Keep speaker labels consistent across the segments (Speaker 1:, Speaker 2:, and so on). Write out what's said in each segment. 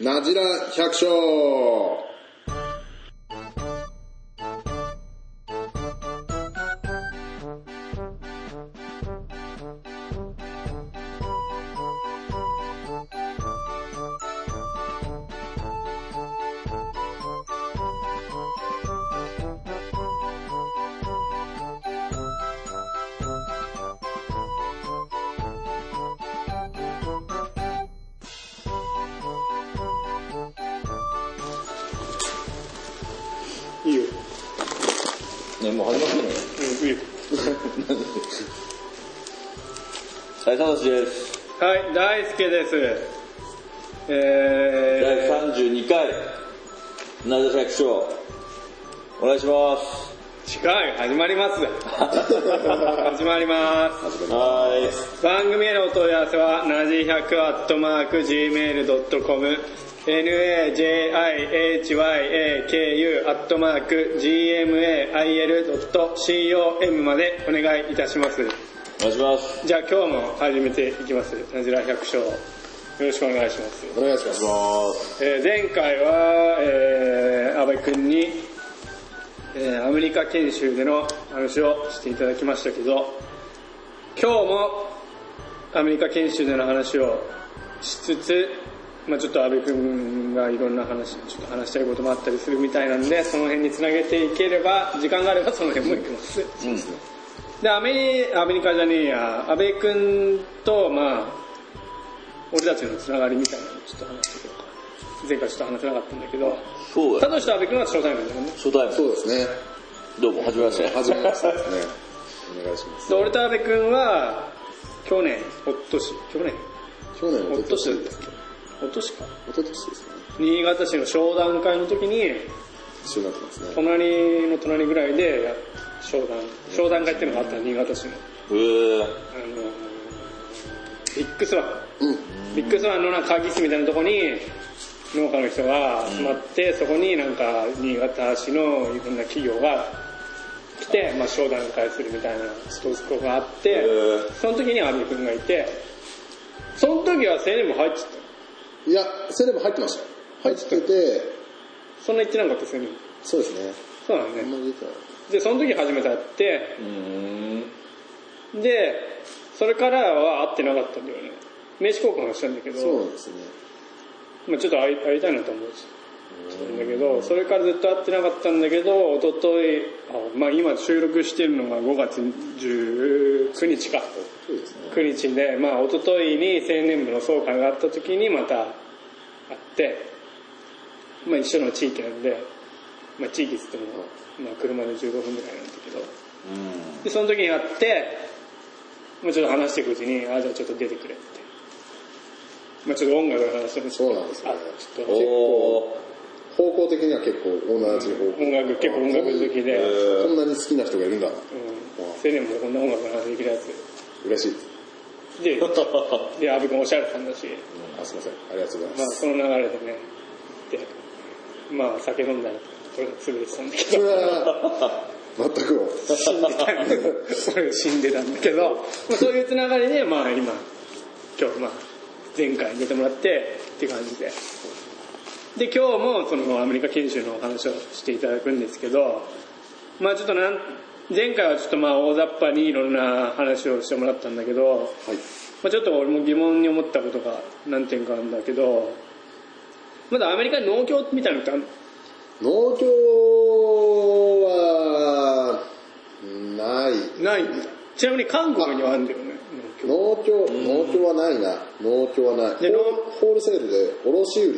Speaker 1: なじら百姓。
Speaker 2: です。第
Speaker 3: え
Speaker 2: 32回、なぜ百姓。お願いします。
Speaker 3: ー、近い、始まります。始まります。
Speaker 2: は
Speaker 3: 番組へのお問い合わせは、なじ100アットマーク gmail.com、najihyaku アットマーク gmail.com までお願いいたします。
Speaker 2: い。お願いします。
Speaker 3: じゃあ今日も始めていきます。なじら百姓。よろしくお願いします。
Speaker 1: お願いします。
Speaker 3: えー前回は、えー、安部君に、えーアメリカ研修での話をしていただきましたけど、今日もアメリカ研修での話をしつつ、まあちょっと安部君がいろんな話、ちょっと話したいこともあったりするみたいなんで、その辺につなげていければ、時間があればその辺もいきます。
Speaker 2: うん。
Speaker 3: で、アメリ、アメリカじゃねえや、安部君と、まあ、俺たちのつながりみたいなのをちょっと話していこうか。前回ちょっと話せなかったんだけど、
Speaker 2: そうだよ。
Speaker 3: サトシと安部君は初対面だよね。
Speaker 2: 初対面。
Speaker 1: そうですね。
Speaker 2: どうも、はじめまして。
Speaker 1: はじめましてですね。お願いします。
Speaker 3: で、俺と安部君は、去年、おととし、去年、
Speaker 1: 去年、
Speaker 3: おととしだっ
Speaker 1: です
Speaker 3: け？おととしか。
Speaker 1: おととしですね。
Speaker 3: 新潟市の商談会の時に、
Speaker 1: 一緒になってますね。
Speaker 3: 隣の隣ぐらいでや商談、商談会っていうのがあったの新潟市の。
Speaker 2: へー。
Speaker 3: あの、ビッグスワン。
Speaker 1: うん。
Speaker 3: ビッグスワンのなんか会議室みたいなとこに農家の人が集まって、そこになんか新潟市のいろんな企業が来て、まあ、商談会するみたいなとこがあって、その時に阿部君がいて、その時は青年部入ってた。
Speaker 1: いや、セレブ入ってました。入ってて、
Speaker 3: そんな言ってなかった青年部。
Speaker 1: そうですね。
Speaker 3: そうだね。
Speaker 1: あんまり出た
Speaker 3: で、その時初めて会って、
Speaker 2: うーん。
Speaker 3: で、それからは会ってなかったんだよね。名刺交換はしたんだけど、
Speaker 1: そうですね。
Speaker 3: まあちょっと会い会いたいなと思ってたんだけど、それからずっと会ってなかったんだけど、一昨日あまあ今収録してるのが5月19日か。
Speaker 1: そうですね。
Speaker 3: 9日で、まあ一昨日に青年部の総会があった時にまた会って、まあ一緒の地域なんで、まあ地域っつっても、まあ車で15分ぐらいなんだけど、
Speaker 2: うん。
Speaker 3: で、その時に会って、まあちょっと話していくうちに、あ、じゃあちょっと出てくれって。まあちょっと音楽の話も
Speaker 1: そうなんですね
Speaker 3: ちょっと
Speaker 2: お
Speaker 1: 方向的には結構同じ方向。
Speaker 3: 音楽、結構音楽好きで、
Speaker 2: ー。
Speaker 1: こんなに好きな人がいるんだ。
Speaker 3: うん、青年もこんな音楽の話できるやつ。
Speaker 1: 嬉しいです。
Speaker 3: で、で、阿部君おしゃれさんだし、
Speaker 1: あ、すいません。ありがとうございます。
Speaker 3: まあその流れでね、で、まあ酒飲んだら、これが潰れてたんだけど、
Speaker 1: は、全く。
Speaker 3: 死んでたんだ死んでたんだけど、まあ、そういうつながりで、まあ今、今日まあ、前回出てもらってって感じで。で、今日もそのアメリカ研修のお話をしていただくんですけど、まあちょっとなん、前回はちょっとまあ大雑把にいろんな話をしてもらったんだけど、
Speaker 1: はい。
Speaker 3: まあちょっと俺も疑問に思ったことが何点かあるんだけど、まだアメリカに農協みたいなのってあるの？
Speaker 1: 農協は、ない。
Speaker 3: ちなみに韓国にはあるんだよね、農協。
Speaker 1: 農協、はないな。農協はない。
Speaker 3: で農
Speaker 1: ホールセールで卸売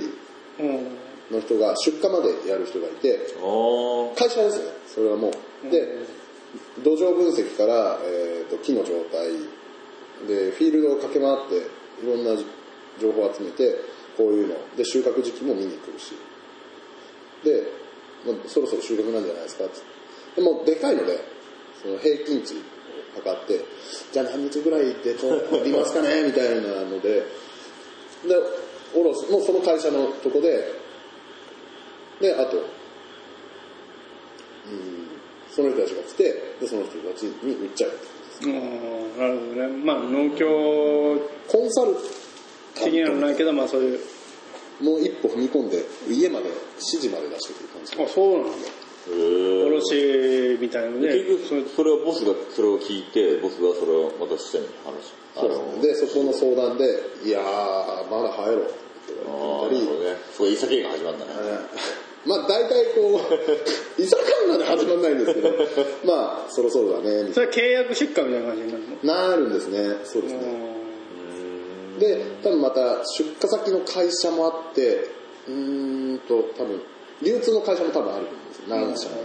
Speaker 3: うん。
Speaker 1: の人が出荷までやる人がいて。会社ですね、それはもう。で、土壌分析から、えー、と木の状態でフィールドを駆け回っていろんな情報を集めてこういうので収穫時期も見に来るしで、まあそろそろ収穫なんじゃないですかってでもでかいのでその平均値を測ってじゃあ何日ぐらいで取りますかねみたいなのででおろすもうその会社のとこでであとうんその人たちが来てでその人たちに売っちゃう
Speaker 3: うんなるほどね。まあ農協
Speaker 1: コンサル
Speaker 3: 的なのないけど、まあそういう。
Speaker 1: もう一歩踏み込んで家まで指示まで出してくる感じ。
Speaker 3: あそうなんだ卸みたいなので
Speaker 2: 結局それはボスがそれを聞いてボスがそれをまた下に話あ
Speaker 1: そう
Speaker 2: の。
Speaker 1: でそこの相談で「いやーまだ入ろう」って言ったり
Speaker 2: なるほどね。そこいい酒が始まるんだね。
Speaker 1: まあ大体こう 居酒屋まで始まんないんですけどまあそろそろだねみたい
Speaker 3: それは契約出荷みたいな感じになるの？
Speaker 1: ななるんですね。そうですね。で多分また出荷先の会社もあってうーんと多分流通の会社も多分あると思うんですよ。何社も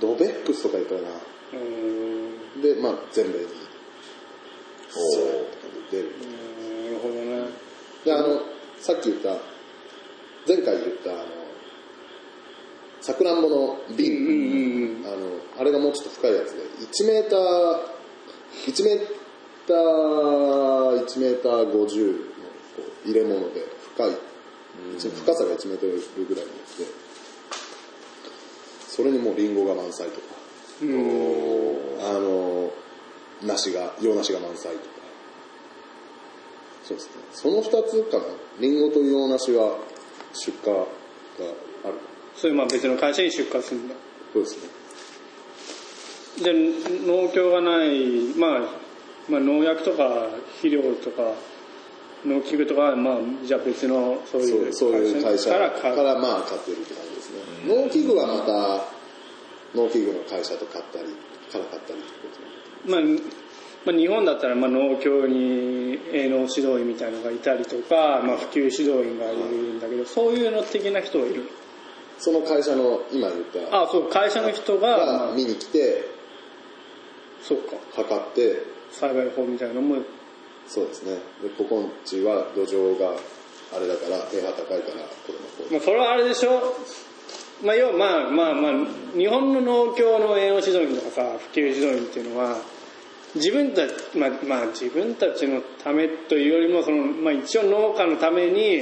Speaker 1: ドベックスとか言ったかな。
Speaker 3: うん
Speaker 1: でまあ全米に。そう。って感じで出る。
Speaker 3: なるほどね
Speaker 1: であのさっき言った前回言ったあのさくらんぼの瓶、あのあれがもうちょっと深いやつで。1メーター1メーター1メーター50の入れ物で深い、深さが1メートルぐらいのやつでそれにもうリンゴが満載とか。あの梨が洋梨が満載とか。そうですね。その2つかな。リンゴと洋梨は出荷がある。
Speaker 3: それまあ別の会社に出荷するんだ。
Speaker 1: そうですね。
Speaker 3: で農協がない、まあ、まあ農薬とか肥料とか農機具とかはまあじゃあ別のそう
Speaker 1: そ
Speaker 3: いう
Speaker 1: う。そういう会社
Speaker 3: から
Speaker 1: からまあ買ってるって感じですね。農機具はまた農機具の会社と買ったりから買ったりってこと
Speaker 3: まあまあ、日本だったらまあ農協に営農指導員みたいなのがいたりとか、まあ、普及指導員がいるんだけどそういうの的な人はいる。
Speaker 1: その会社の今言った
Speaker 3: あそう会社の人が、
Speaker 1: 見に来て
Speaker 3: そうか。
Speaker 1: 測って
Speaker 3: 栽培法みたいなのも
Speaker 1: そうですね。でここんちは土壌があれだから pH 高いからこれもこう。
Speaker 3: まあ、それはあれでしょ？まあ、要はまあまあまあ日本の農協の営農指導員とかさ普及指導員っていうのは自分たち、まあ、まあ自分たちのためというよりもその、まあ、一応農家のために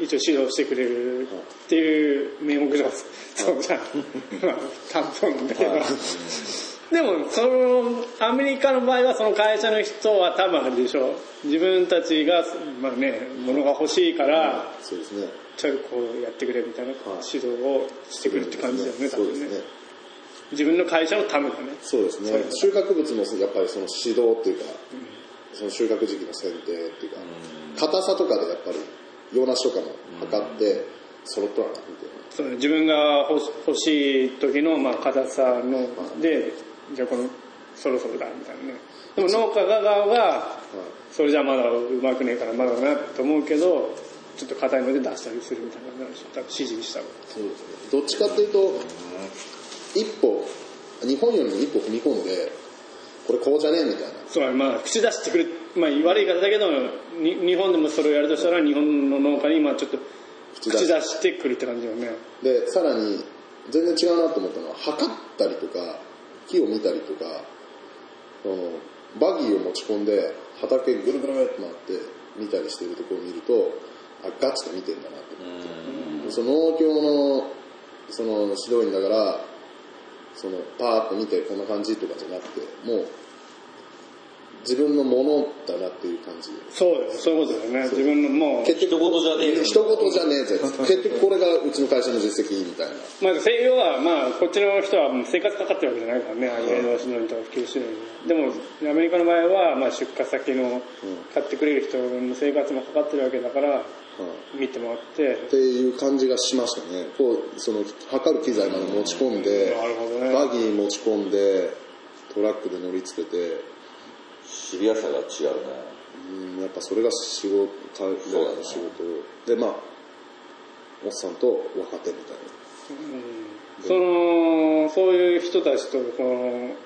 Speaker 3: 一応指導してくれるっていう名目じゃそうじゃん。まあ担当なんだけどでもそのアメリカの場合はその会社の人は多分あれでしょ自分たちがまあね物が欲しいから
Speaker 1: そうですね。
Speaker 3: ちょいこうやってくれみたいな指導をしてくるって感じだよね、多分ね
Speaker 1: そうですね。
Speaker 3: 自分の会社のためだね。
Speaker 1: そうですね。収穫物のやっぱりその指導っていうか、その収穫時期の選定っていうか硬さとかでやっぱり洋梨とかも測って揃っとらなみたいな
Speaker 3: そうね自分が欲し欲しい時のまあ硬さので、じゃあこのそろそろだみたいなね。でも農家側は、それじゃまだうまくねえからまだだなと思うけど、ちょっと硬いので出したりするみたいな感じで指示した
Speaker 1: そうですね。どっちかっていうと一歩日本よりも一歩踏み込んでこれこうじゃねえみたいな。
Speaker 3: そうまあ口出してくる、まあ、悪い言い方だけどに日本でもそれをやるとしたら日本の農家にまあちょっと
Speaker 1: 口出し
Speaker 3: てくるって感じだよね。
Speaker 1: でさらに全然違うなと思ったのは測ったりとか木を見たりとかそのバギーを持ち込んで畑ぐるぐるって回って見たりしてるところを見るとあガチで見てんだなと思ってその農協のその指導員だからそのパーッと見てこんな感じとかじゃなくてもう自分のものだなっていう感じ。
Speaker 3: そうだよそういうことだよね。自分のもう。
Speaker 1: 結局
Speaker 2: 一言じゃねえよ
Speaker 1: 一言じゃねえぜ結局これがうちの会社の実績みたいな。
Speaker 3: まあ、西洋は、まあ、こっちの人はもう生活かかってるわけじゃないからね、営農指導員とか普及指導員でも、アメリカの場合は、まあ、出荷先の買ってくれる人の生活もかかってるわけだから、見てもらって。
Speaker 1: っ、ていう感じがしましたね。こうその測る機材まで持ち込んで、
Speaker 3: なるほどね。
Speaker 1: バギー持ち込んでトラックで乗りつけて
Speaker 2: シビアさが違うね。
Speaker 1: うんやっぱそれが仕事彼らの仕事。でまあおっさんと若手みたい
Speaker 3: その、そういう人たちと、この、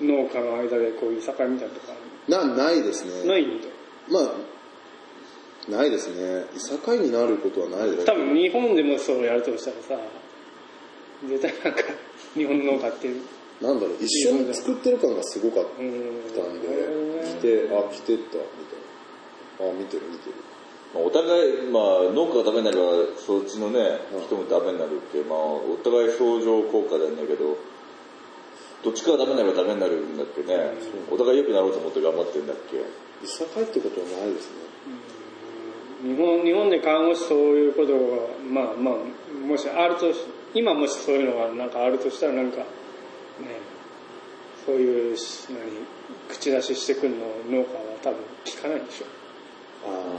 Speaker 3: 農家の間でこういう境みたいなとか
Speaker 1: ななないですね。
Speaker 3: ないんだ。
Speaker 1: まあないですね。いさかいになることはないです。
Speaker 3: 多分日本でもそうやるとしたらさ、絶対なんか、日本の農家っていう、
Speaker 1: なんだろう一緒に作ってる感がすごかった
Speaker 3: うん。
Speaker 1: んで来てあ来てったみたいな。あ見てる見てる。
Speaker 2: まあ、お互い、まあ、農家がダメになればそっちのね人もダメになるって、まあ、お互い相乗効果なんだけどどっちかがダメになればダメになるんだっけね、お互い良くなろうと思って頑張ってるんだっけ。
Speaker 1: いさかいってことはないですね。
Speaker 3: 日本日本で看護師そういうことがまあまあもしあるとし今もしそういうのがなんかあるとしたらなんかねそういうし何口出ししてくるの農家は多分聞かないでしょ。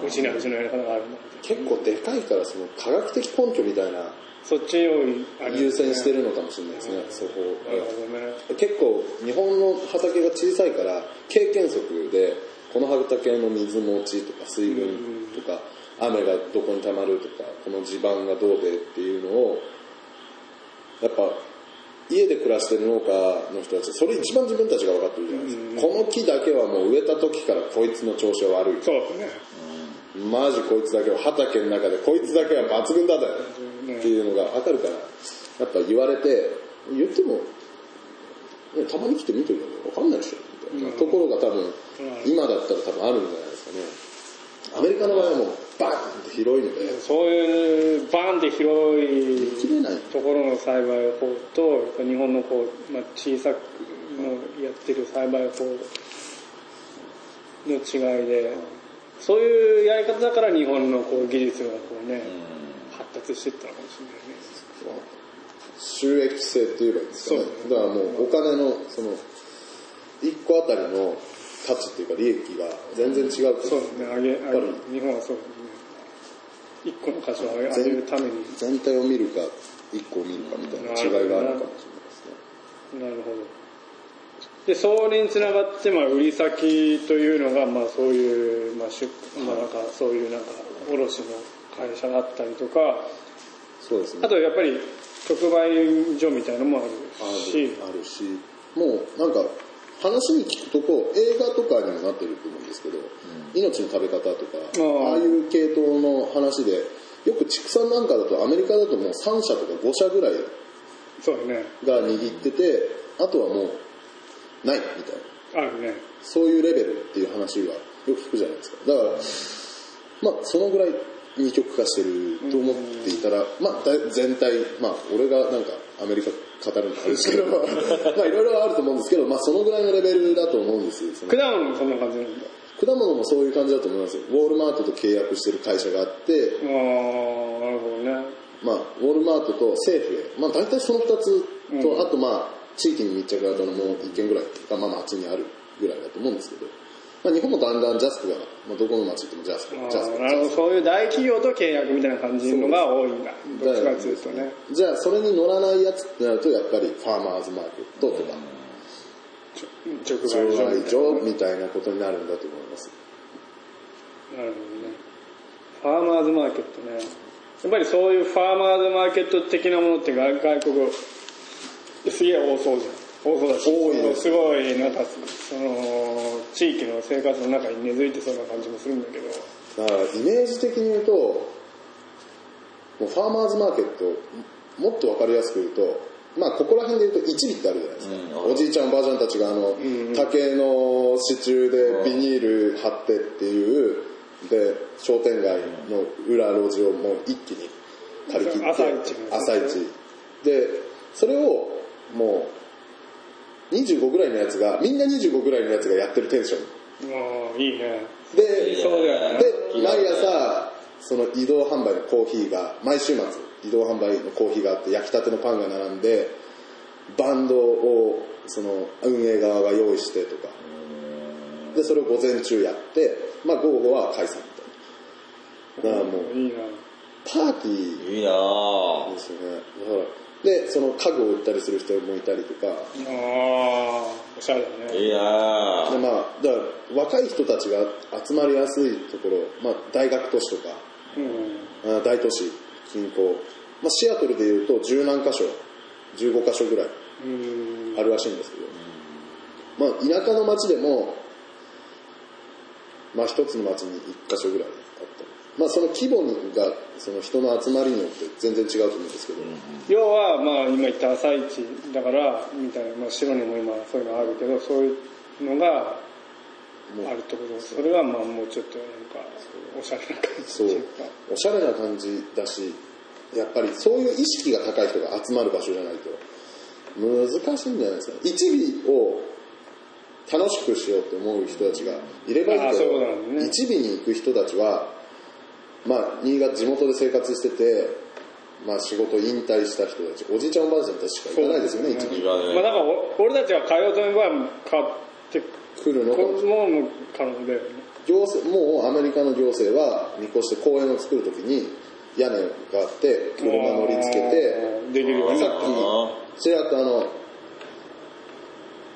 Speaker 3: うちにはうちのやり方があるんだって
Speaker 1: 結構でかいからその科学的根拠みたいな
Speaker 3: そっちを
Speaker 1: 優先してるのかもしれないですね、そこ
Speaker 3: なるほどね。
Speaker 1: 結構日本の畑が小さいから経験則でこの畑の水持ちとか水分とか雨がどこに溜まるとかこの地盤がどうでっていうのをやっぱ家で暮らしてる農家の人たちそれ一番自分たちが分かってるじゃないですか。この木だけはもう植えた時からこいつの調子は悪い。
Speaker 3: そうですね。
Speaker 1: マジこいつだけは畑の中でこいつだけは抜群だぜっていうのが分かるから。やっぱ言われて言っても、ね、たまに来て見てるよ。ね分かんないでしょ。みたいなところが多分今だったら多分あるんじゃないですかね。アメリカの場合はもうバーンって広いので
Speaker 3: そうい。うバーンって広いところの栽培法と日本のこう、まあ、小さくのやってる栽培法の違いでそういうやり方だから日本のこう技術がこうね発達していったのかもしれないね。
Speaker 1: 収益性って言えばいいんですかね。
Speaker 3: そう
Speaker 1: だからもうお金のその1個あたりの価値っていうか利益が全然違う
Speaker 3: そうですね。上げ
Speaker 1: やっぱ
Speaker 3: 上げ日本はそうですね。一個の価値を上げ上げるために。
Speaker 1: 全体を見るか1個を見るかみたいな違いがあるかもしれないですね。
Speaker 3: なるほど。でそれにつながって、まあ、売り先というのが、まあ、そういう、まあ出まあ、なんかそういうなんか卸の会社だったりとか
Speaker 1: そうですね。
Speaker 3: あとやっぱり直売所みたいなのもあるし。
Speaker 1: あるし。もうなんか話に聞くとこう映画とかにもなってると思うんですけど、命の食べ方とか
Speaker 3: ああ
Speaker 1: いう系統の話でよく畜産なんかだとアメリカだともう3社とか5社ぐらいが握っててあとはもうないみたいな。
Speaker 3: あるね。
Speaker 1: そういうレベルっていう話はよく聞くじゃないですか。だからまあそのぐらい二極化してると思っていたら、まあだ全体まあ俺がなんかアメリカ語るのあれですけどまあいろいろあると思うんですけどまあそのぐらいのレベルだと思うんです
Speaker 3: 果物もそんな感じなんだ。
Speaker 1: 果物もそういう感じだと思いますよ。ウォールマートと契約してる会社があって
Speaker 3: ああなるほどね。
Speaker 1: まあ、ウォールマートと政府へ、まあ、大体その2つと、
Speaker 3: うん。
Speaker 1: あとまあ地域に密着型のもう1軒ぐらいが、まあ、町にあるぐらいだと思うんですけど、まあ、日本もだんだんジャスクが、まあ、どこの町行ってもジャスク
Speaker 3: あ
Speaker 1: ジャスク。
Speaker 3: ーなるほど。そういう大企業と契約みたいな感じのが多いん。だどっちかっていうとね。
Speaker 1: じゃあそれに乗らないやつってなるとやっぱりファーマーズマーケットとか
Speaker 3: 直売所みたいな
Speaker 1: 所みたいなことになるんだと思います。
Speaker 3: なるほどね。ファーマーズマーケットね。やっぱりそういうファーマーズマーケット的なものって外外国すげえ多そうじゃん。多そうだし、
Speaker 1: 多いです
Speaker 3: すごいなんかその地域の生活の中に根付いてそうな感じもするんだけど。
Speaker 1: だからイメージ的に言うともうファーマーズマーケットもっと分かりやすく言うとまあここら辺で言うと一尾ってあるじゃないですか、
Speaker 2: うん
Speaker 1: おじいちゃんおばあちゃんたちがあの、竹の支柱でビニール貼ってっていうで商店街の裏路地をもう一気に借り切って
Speaker 3: 朝市
Speaker 1: 朝市。でそれをもう25ぐらいのやつがみんな25ぐらいのやつがやってるテンション
Speaker 3: ああ、いいね。
Speaker 1: で
Speaker 3: そうだよね。
Speaker 1: で毎朝その移動販売のコーヒーが毎週末移動販売のコーヒーがあって焼きたてのパンが並んでバンドをその運営側が用意してとかでそれを午前中やって、まあ、午後は解散みたいなだからもう
Speaker 3: いいな。
Speaker 1: パーティー
Speaker 2: いいなぁ
Speaker 1: ですよねだからでその家具を売ったりする人もいたりとか。
Speaker 3: ああ、おしゃれだね。
Speaker 2: いいなぁ
Speaker 1: でまあだから若い人たちが集まりやすいところ、まあ、大学都市とか。
Speaker 3: うん。
Speaker 1: あ大都市近郊、まあ、シアトルでいうと十何箇所15箇所ぐらい。
Speaker 3: うん。
Speaker 1: あるらしいんですけど、まあ、田舎の町でも、まあ、一つの町に一箇所ぐらいまあ、その規模がその人の集まりによって全然違うと思うんですけど、
Speaker 3: 要は、まあ、今言った朝市だから、みたいな、まあ、白にも今そういうのあるけど、そういうのがあるってことそれは、まあ、もうちょっとなんか、おしゃれな感じ
Speaker 1: そう。おしゃれな感じだしやっぱりそういう意識が高い人が集まる場所じゃないと。難しいんじゃないですか。一尾を楽しくしようと思う人たちがいればいいけど、
Speaker 3: ね。
Speaker 1: 一尾に行く人たちはまあ、新潟地元で生活してて、まあ、仕事引退した人たちおじいちゃんおばあちゃんたちしか行かないですよね一部
Speaker 2: 今ね。
Speaker 3: まあだからお俺たちが通うとは買って
Speaker 1: 来るの？
Speaker 3: もも可能だよね。
Speaker 1: 行政もうアメリカの行政は見越して公園を作るときに屋根があって車乗り付けて
Speaker 3: できるように。
Speaker 1: さっきちらっとあの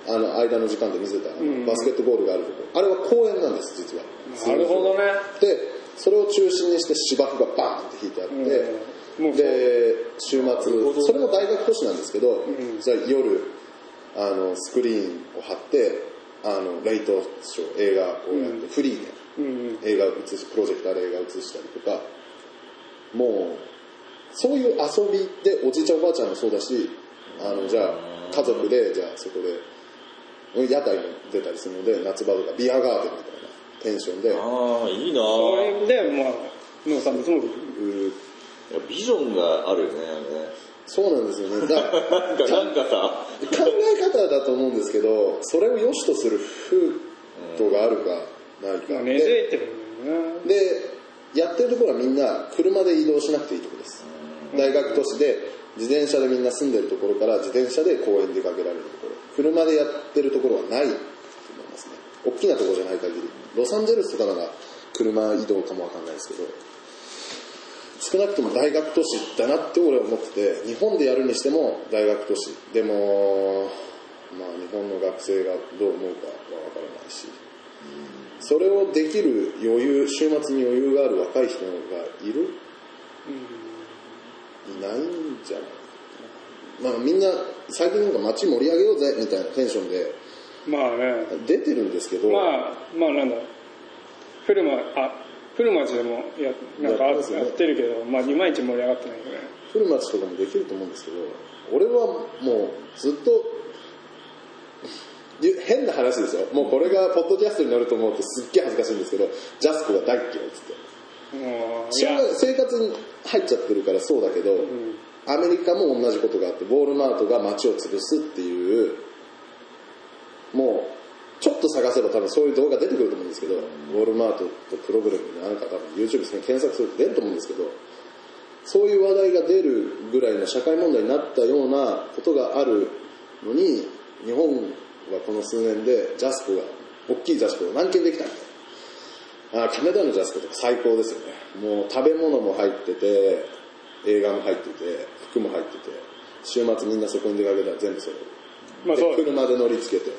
Speaker 1: あの間の時間で見せたバスケットボールがあるとこ。あれは公園なんです実は。
Speaker 3: なるほどね。
Speaker 1: でそれを中心にして芝生がバーンって引いてあって、
Speaker 3: うん。
Speaker 1: で週末それも大学都市なんですけど、
Speaker 3: ん。
Speaker 1: じゃあ夜あのスクリーンを貼ってあのレイトショー映画をやって、フリーで
Speaker 3: うん。
Speaker 1: 映画を映しプロジェクターで映画を映したりとかもうそういう遊びでおじいちゃんおばあちゃんもそうだしあのじゃあ家族でじゃあそこで屋台も出たりするので夏場とかビアガーデンみたいなテンションで。
Speaker 2: ああいいな。
Speaker 3: それでまあ農産物もできる
Speaker 1: 売る
Speaker 2: いやビジョンがあるよね
Speaker 1: そうなんですよね。だから
Speaker 2: なんかなんかさ。
Speaker 1: 考え方だと思うんですけどそれを良しとする風土があるかないか、
Speaker 3: まあ根付
Speaker 1: で
Speaker 3: いてるんだよね。
Speaker 1: でやってるところはみんな車で移動しなくていいところです。大学都市で自転車でみんな住んでるところから自転車で公園に出かけられるところ。車でやってるところはないと思いますね。大きなところじゃない限りロサンゼルスとかなら車移動かもわかんないですけど少なくとも大学都市だなって俺は思ってて日本でやるにしても大学都市。でもまあ日本の学生がどう思うかはわからないし。それをできる余裕週末に余裕がある若い人がいる？いないんじゃない？まあみんな最近なんか街盛り上げようぜみたいなテンションで
Speaker 3: まあね。
Speaker 1: 出てるんですけど、
Speaker 3: まあまあなんだ古町あ古町でもやなんか
Speaker 1: やね。
Speaker 3: やってるけどまあいまいち盛り上がってないよね。
Speaker 1: 古町とかもできると思うんですけど俺はもうずっとゆ変な話ですよ。もうこれがポッドキャストになると思うとすっげえ恥ずかしいんですけどジャスコが大っ嫌いっつって。生活に入っちゃってるからそうだけど、アメリカも同じことがあってウォールマートが街を潰すっていうもうちょっと探せば多分そういう動画出てくると思うんですけど、ウォールマートとプログラムなんか多分 YouTube で検索すると出ると思うんですけどそういう話題が出るぐらいの社会問題になったようなことがあるのに日本はこの数年でジャスコが大きいジャスコが何件できた。みたいなあ亀田のジャスコとか最高ですよね。もう食べ物も入ってて映画も入ってて服も入ってて週末みんなそこに出かけたら全部揃う
Speaker 3: まあ
Speaker 1: 車で乗り付けて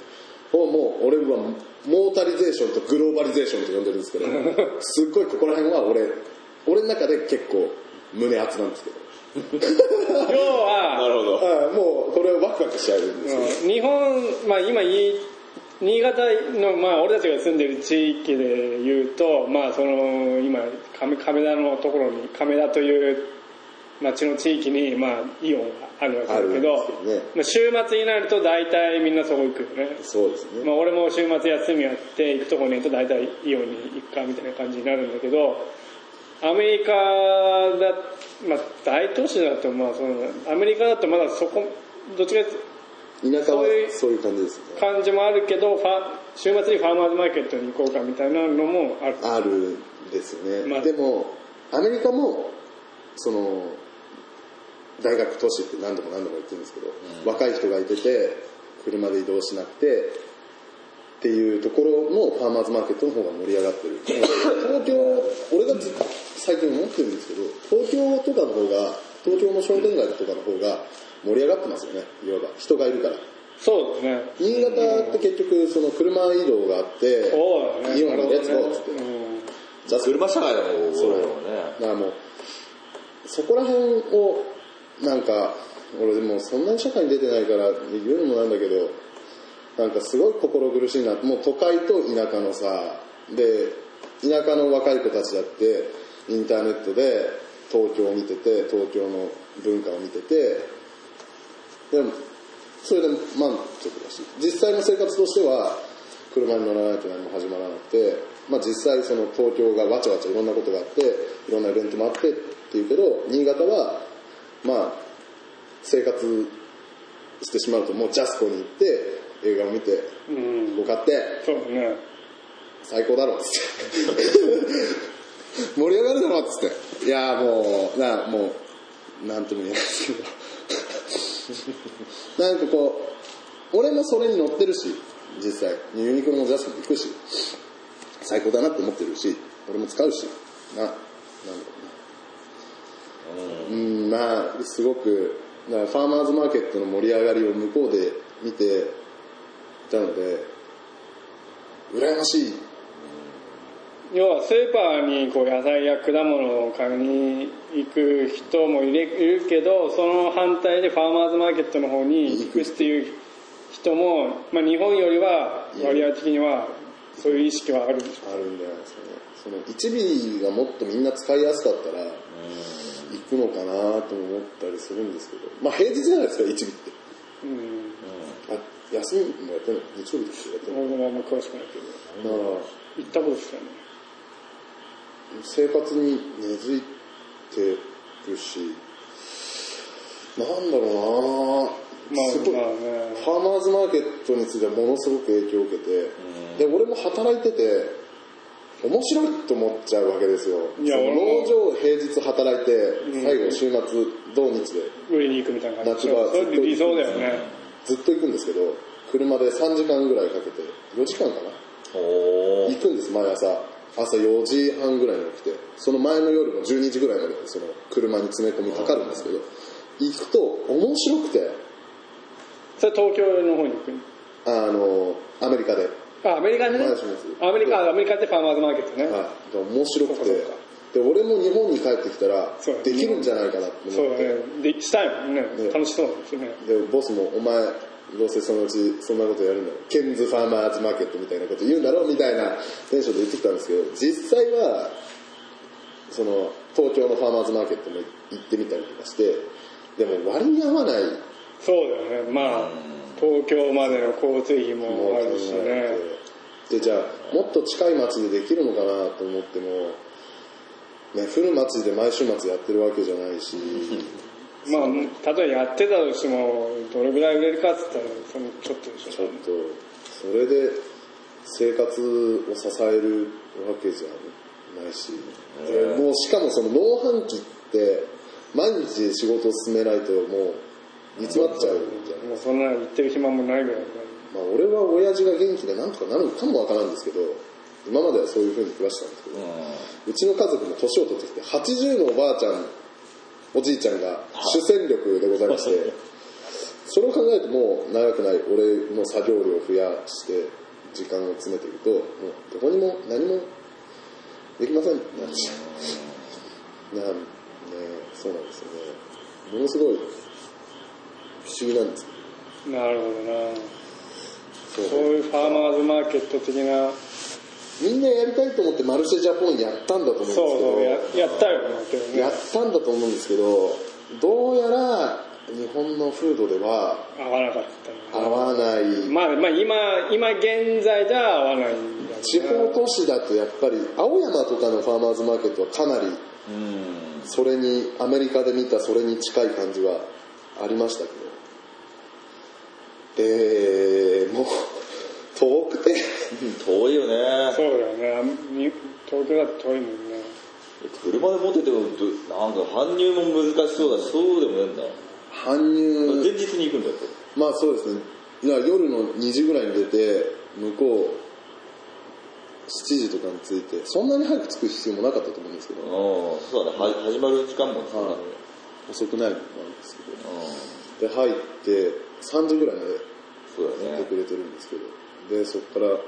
Speaker 1: をもう俺はモータリゼーションとグローバリゼーションと呼んでるんですけど すっごいここら辺は俺俺の中で結構胸熱なんですけど。
Speaker 3: 要は
Speaker 2: なるほど。
Speaker 1: あもうこれワクワクしちゃうんですよ、
Speaker 3: うん。日本、まあ、今いい新潟の、まあ、俺たちが住んでる地域で言うと、まあ、その今亀亀田のところに亀田という町の地域に、まあ、イオンがあるわけだけど
Speaker 1: ね。
Speaker 3: まあ、週末になると大体みんなそこ行くよね、
Speaker 1: そうですね、
Speaker 3: まあ、俺も週末休みやって行くとこにいると大体イオンに行くかみたいな感じになるんだけどアメリカだ、まあ、大都市だとまあそのアメリカだとまだそこどっちか
Speaker 1: 田舎は
Speaker 3: そういう
Speaker 1: 感じですね。
Speaker 3: 感じもあるけどファ週末にファーマーズマーケットに行こうかみたいなのもある。
Speaker 1: あるんですよね、
Speaker 3: まあ
Speaker 1: でもアメリカもその大学都市って何度も何度も言ってるんですけど、若い人がいてて車で移動しなくてっていうところのファーマーズマーケットの方が盛り上がってる。東京俺がずっと最近思ってるんですけど東京とかの方が東京の商店街とかの方が盛り上がってますよね。いわば人がいるから。
Speaker 3: そうですね。
Speaker 1: 新潟って結局その車移動があって
Speaker 3: そうだね。
Speaker 1: イオンがレッツゴーっつって。
Speaker 3: うん。
Speaker 1: ジャス
Speaker 2: 車社会だもん
Speaker 1: そう。
Speaker 2: 俺らはね
Speaker 1: だからもうそこら辺をなんか俺でもそんなに社会に出てないから言うのもなんだけどなんかすごい心苦しいな。もう都会と田舎のさで田舎の若い子たちだってインターネットで東京を見てて東京の文化を見ててでもそれで満足だし。実際の生活としては車に乗らないと何も始まらなくて、まあ、実際その東京がわちゃわちゃいろんなことがあっていろんなイベントもあってっていうけど新潟はまあ生活してしまうともうジャスコに行って映画を見て
Speaker 3: うん。
Speaker 1: こって
Speaker 3: そうだね。
Speaker 1: 最高だろうっつって。盛り上がるだろっつって。いやもうなもうなんとも言えないですけど。なんかこう俺もそれに乗ってるし実際。ユニクロのジャストも行くし最高だなって思ってるし俺も使うし。ななんだろう。なうん。まあすごくファーマーズマーケットの盛り上がりを向こうで見ていたので羨ましい。
Speaker 3: 要はスーパーにこう野菜や果物を買いに行く人もいるいるけどその反対でファーマーズマーケットの方に行くっていう人も、まあ、日本よりは割合的にはそういう意識はある。でしょ
Speaker 1: あるんじゃないですかね。その1尾がもっとみんな使いやすかったら行くのかなと思ったりするんですけど。まあ平日じゃないですか1尾って。
Speaker 3: うん。
Speaker 1: あ休みもやってない日曜日とかやってない
Speaker 3: 俺もあんま詳しくないけど。
Speaker 1: だから
Speaker 3: 行ったことですよね
Speaker 1: 生活に根付いてるし。なんだろうな。
Speaker 3: まあ
Speaker 1: すごい。
Speaker 3: まあね。
Speaker 1: ファーマーズマーケットについてはものすごく影響を受けて、で俺も働いてて面白いと思っちゃうわけですよ。
Speaker 3: いや
Speaker 1: 農場平日働いて、最後週末土日で
Speaker 3: 売りに行くみたいな感じ
Speaker 1: 夏場
Speaker 3: それ理想だよね。
Speaker 1: ずっと行くんですけど車で3時間ぐらいかけて4時間かな？
Speaker 2: お
Speaker 1: 行くんです毎朝。朝4時半ぐらいに起きてその前の夜の12時ぐらいまでその車に詰め込みかかるんですけど行くと面白くて。
Speaker 3: それ東京の方に行く
Speaker 1: あのアメリカで、
Speaker 3: あアメリカでね。アメリカアメリカってファーマーズマーケットね、
Speaker 1: はい、で面白くて。で俺も日本に帰ってきたらできるんじゃないかなって思って。
Speaker 3: ね。でしたいもんね。
Speaker 1: ね。
Speaker 3: 楽しそうですよね。
Speaker 1: でボスも「お前どうせそのうちそんなことやるんだろケンズファーマーズマーケットみたいなこと言うんだろ」みたいなテンションで言ってきたんですけど実際はその東京のファーマーズマーケットも行ってみたりとかしてでも割に合わない。
Speaker 3: そうだよね。まあ東京までの交通費もあるしね。
Speaker 1: でじゃあもっと近い町でできるのかなと思っても、ね、フル町で毎週末やってるわけじゃないし。
Speaker 3: まあ例えばやってたとしてもどれぐらい売れるかっつったらそのちょっとでしょ。
Speaker 1: ちょっとそれで生活を支えるわけじゃないし、でもうしかもその農繁期って毎日仕事を進めないともう煮詰まっちゃうじゃん
Speaker 3: もうそんな言ってる暇もないぐらい
Speaker 1: まあ、俺は親父が元気でなんとかなるかもわからんですけど今まではそういう風に暮らしたんですけど、うちの家族も年を取ってきて80のおばあちゃんおじいちゃんが主戦力でございまして それを考えるともう長くない俺の作業量を増やして時間を詰めていくともうどこにも何もできませんってなっちゃう なんねそうなんですよね。ものすごい不思議なんです。
Speaker 3: なるほどな。
Speaker 1: そう。
Speaker 3: そういうファーマーズマーケット的な。
Speaker 1: みんなやりたいと思ってマルシェジャポンやったんだと思うんですけど。
Speaker 3: そうそうややったよね
Speaker 1: やったんだと思うんですけどどうやら日本の風土では
Speaker 3: 合わなかったな
Speaker 1: 合わない。
Speaker 3: まあまあ今今現在じゃ合わない
Speaker 1: 地方都市だとやっぱり青山とかのファーマーズマーケットはかなり
Speaker 2: うん。
Speaker 1: それにアメリカで見たそれに近い感じはありましたけどでもう遠くて。
Speaker 2: 遠いよね。
Speaker 3: そうだよね。あみ東京だと遠いもんね。
Speaker 2: 車で持っててもどなんか搬入も難しそうだしそうでもねえんだ。
Speaker 1: 搬入。
Speaker 2: 前日に行くんだって。
Speaker 1: まあそうですね。夜の2時ぐらいに出て向こう7時とかに着いてそんなに早く着く必要もなかったと思うんですけど。
Speaker 2: うんそうだね。は始まる時間もそんなに
Speaker 1: 遅くないのもあるんですけど。
Speaker 2: うん
Speaker 1: で入って3時ぐらいまでやってくれてるんですけど。でそこからもう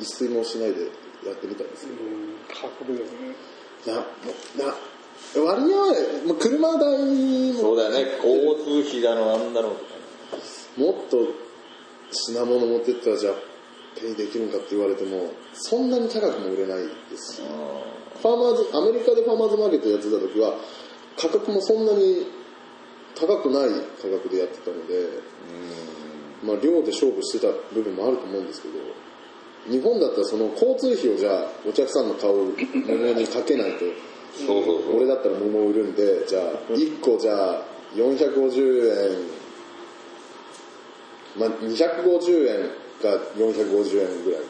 Speaker 1: 一睡もしないでやってみたんですけど、
Speaker 3: うん過酷だよね。
Speaker 1: なもうな割に合わないもう車代も。
Speaker 2: そうだよね。交通費だのなんだろうとかね。
Speaker 1: もっと品物持ってったらじゃあペイできるんかって言われてもそんなに高くも売れないですし。ファーマーズアメリカでファーマーズマーケットやってた時は価格もそんなに高くない価格でやってたので、まあ、量で勝負してた部分もあると思うんですけど日本だったらその交通費をじゃあお客さんの買う桃にかけないと俺だったら桃を売るんでじゃあ1個じゃあ450円まあ250円か450円ぐらい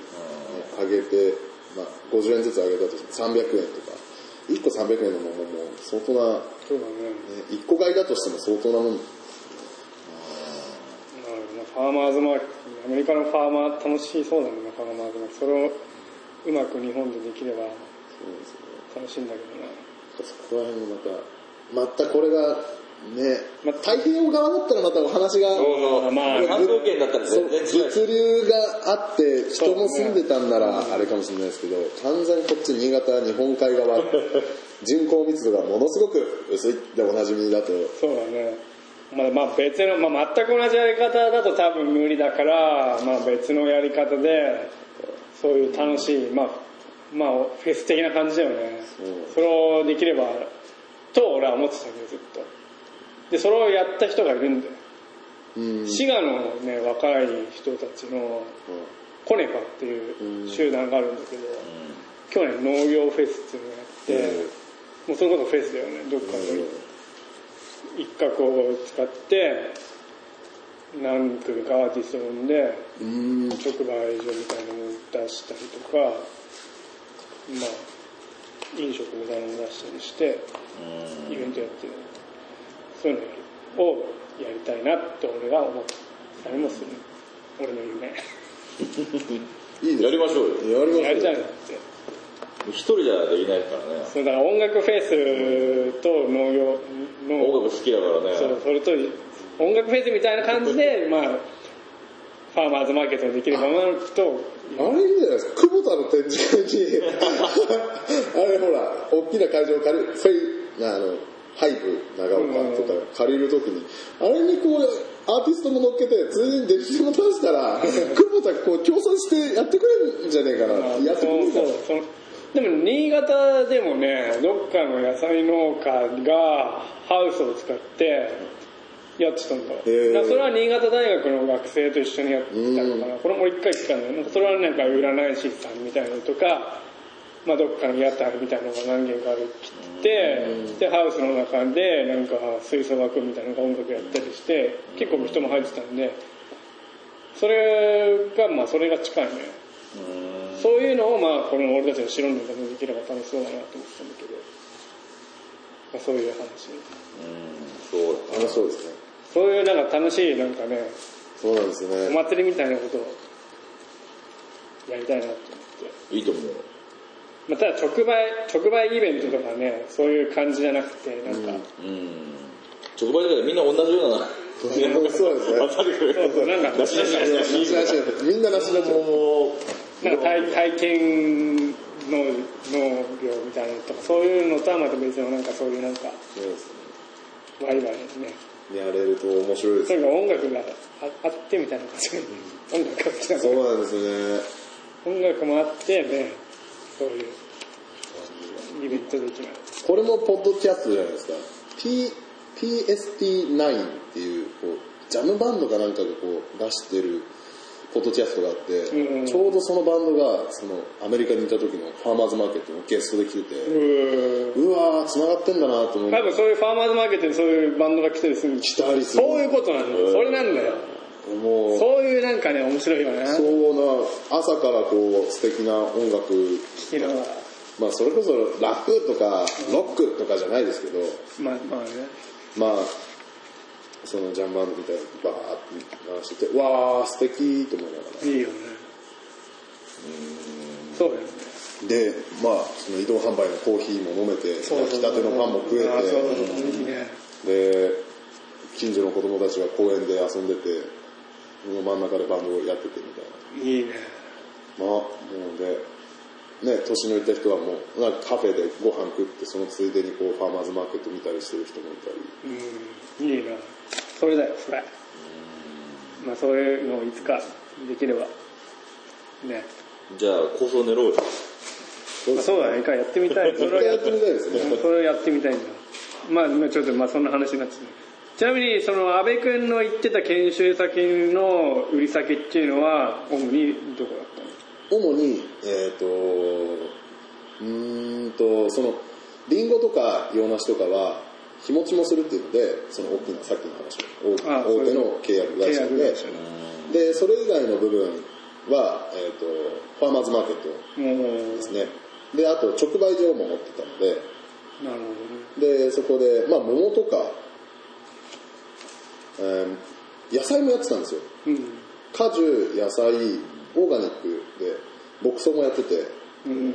Speaker 1: 上げて、まあ、50円ずつ上げたとして300円とか。1個300円の桃も相当な、ね、
Speaker 3: そうだね
Speaker 1: 1個買いだとしても相当なもん。
Speaker 3: なるほどなファーマーズマーケットアメリカのファーマー楽しそうだねファーマーズマーケットそれをうまく日本でできれば。楽しいんだけどな
Speaker 1: そこら辺もまた、またこれが、ね、まあ、太平洋側だったらまたお話が、
Speaker 2: そうそう。
Speaker 3: まあ
Speaker 2: 関東圏だったら。
Speaker 1: 物流があって人も住んでたんならあれかもしれないですけど完全にこっち新潟日本海側 人口密度がものすごく薄いっておなじみだと。
Speaker 3: そうだね。まあ、まあ別の、まあ、全く同じやり方だと多分無理だから、まあ、別のやり方でそういう楽しい、まあ、まあフェス的な感じだよね。それをできればと俺は思ってたけどずっとでそれをやった人がいるんだよ。
Speaker 1: うん。
Speaker 3: 滋賀のね若い人たちのコネパっていう集団があるんだけど、去年農業フェスっていうのをやって、もうそれこそフェスだよねどっかの。一角を使って何組かアーティストを呼んで
Speaker 1: うん。
Speaker 3: 直売所みたいなのを出したりとかまあ飲食みたいなのを出したりしてイベントやってるそういうのをやりたいなって俺が思ったりもする。俺の夢。
Speaker 1: いい
Speaker 2: やりましょうよ。
Speaker 1: やりましょう
Speaker 3: やりたいなって。
Speaker 2: 一人じゃできないからね。
Speaker 3: そうだから音楽フェスと農業の
Speaker 2: 音楽好きだからね。
Speaker 3: そうそれと音楽フェスみたいな感じで まあファーマーズマーケットができればなと
Speaker 1: あれいいじゃないですか。久保田の展示会に。あれほら大きな会場を借りる。フェイあのハイブ長岡とか借りるときにあれにこうアーティストも乗っけてついでにデジタルも出したら久保田こう協賛してやってくれるんじゃねえかなやってくれるか
Speaker 3: でも新潟でもねどっかの野菜農家がハウスを使ってやってたんだ。
Speaker 1: へー。
Speaker 3: それは新潟大学の学生と一緒にやってたのかな。これも一回聞い。たんだよそれはなんか占い師さんみたいなのとか、まあ、どっかの屋台みたいなのが何軒かあるってでハウスの中でなんか吹奏楽みたいな音楽やったりして結構人も入ってたんでそれがまあそれが近いねそういうのをまあこの俺たちの白の中でできれば楽しそうだなと思ったんだけど、まあ、そういう話。
Speaker 2: そうだ。
Speaker 1: あのそうですね。
Speaker 3: そういうなんか楽しいなんかね
Speaker 1: そうなんですよ
Speaker 3: お
Speaker 1: ね
Speaker 3: 祭りみたいなことをやりたいなと思って、
Speaker 2: いいと思う。よ。
Speaker 3: まあ、ただ直売直売イベントとかねそういう感じじゃなくてなんか、
Speaker 2: うん。直売所でみんな同じような。
Speaker 1: そうですね。
Speaker 2: わかる
Speaker 3: そうそうなんか
Speaker 2: なしなしなしなし
Speaker 1: 梨なし。みんな梨のも
Speaker 2: もう、
Speaker 3: なんか体体験農農業みたいなのとかそういうのとはまた別のなんかそういうなんか
Speaker 1: そうですね。
Speaker 3: ワイワイね。
Speaker 1: やれると面白いです。
Speaker 3: なんか音楽がああってみたいな感じ。音楽が好きなの。
Speaker 1: そうなんですよね。
Speaker 3: 音楽もあってねそういう。イベントできない。
Speaker 1: これもポッドキャストじゃないですか。P PST9 っていうこうジャムバンドかなんかがこう出してるポッドキャストがあって、
Speaker 3: うんうん。
Speaker 1: ちょうどそのバンドがそのアメリカにいた時のファーマーズマーケットのゲストで来てて、
Speaker 3: う
Speaker 1: わー繋がってんだなと思って。
Speaker 3: 多分そういうファーマーズマーケットにそういうバンドが来たりする。
Speaker 1: 来たりする。
Speaker 3: そういうことなんだ。よそれなんだよ
Speaker 1: もう。
Speaker 3: そういうなんかね面白いよね。
Speaker 1: そうな。朝からこう素敵な音楽
Speaker 3: 聞きながら
Speaker 1: まあそれこそラップとかロックとかじゃないですけど。
Speaker 3: まあまあね。
Speaker 1: まあそのジャンバンドみたいなのバーって流しててわー素敵と思いながら。
Speaker 3: いいよね。そうだよね。
Speaker 1: でまあその移動販売のコーヒーも飲めて焼きたてのパンも食えて。で近所の子供たちが公園で遊んでて真ん中でバンドをやっててみたいな。い
Speaker 3: いね。
Speaker 1: まあもうでね年のいった人はもうなんかカフェでご飯食ってそのついでにこうファーマーズマーケット見たりしてる人もいたり。
Speaker 3: うん。いいな。それだよそれ。まあそういうのをいつかできれば。ね。
Speaker 2: じゃあ構想練ろうよ。
Speaker 3: まあそうだね。一回やってみたい。それは
Speaker 1: やってみたいですね。
Speaker 3: それをやってみたいんだ。まあまあちょっとまあそんな話になっちゃうちなみにその安倍君の言ってた研修先の売り先っていうのは主にどこだったの？
Speaker 1: 主にえっ、とうーんとそのリンゴとか洋梨とかは日持ちもするっていうのでその大きなさっきの話
Speaker 3: あ
Speaker 1: 大大手の契約会社で。でそれ以外の部分は、えー、とファーマーズマーケットですね。であと直売所も持ってたので。
Speaker 3: なるほどね。
Speaker 1: でそこでまあ桃とか、えー野菜もやってたんですよ。
Speaker 3: うん。
Speaker 1: 果樹野菜オーガニックで牧草もやってて。
Speaker 3: うん。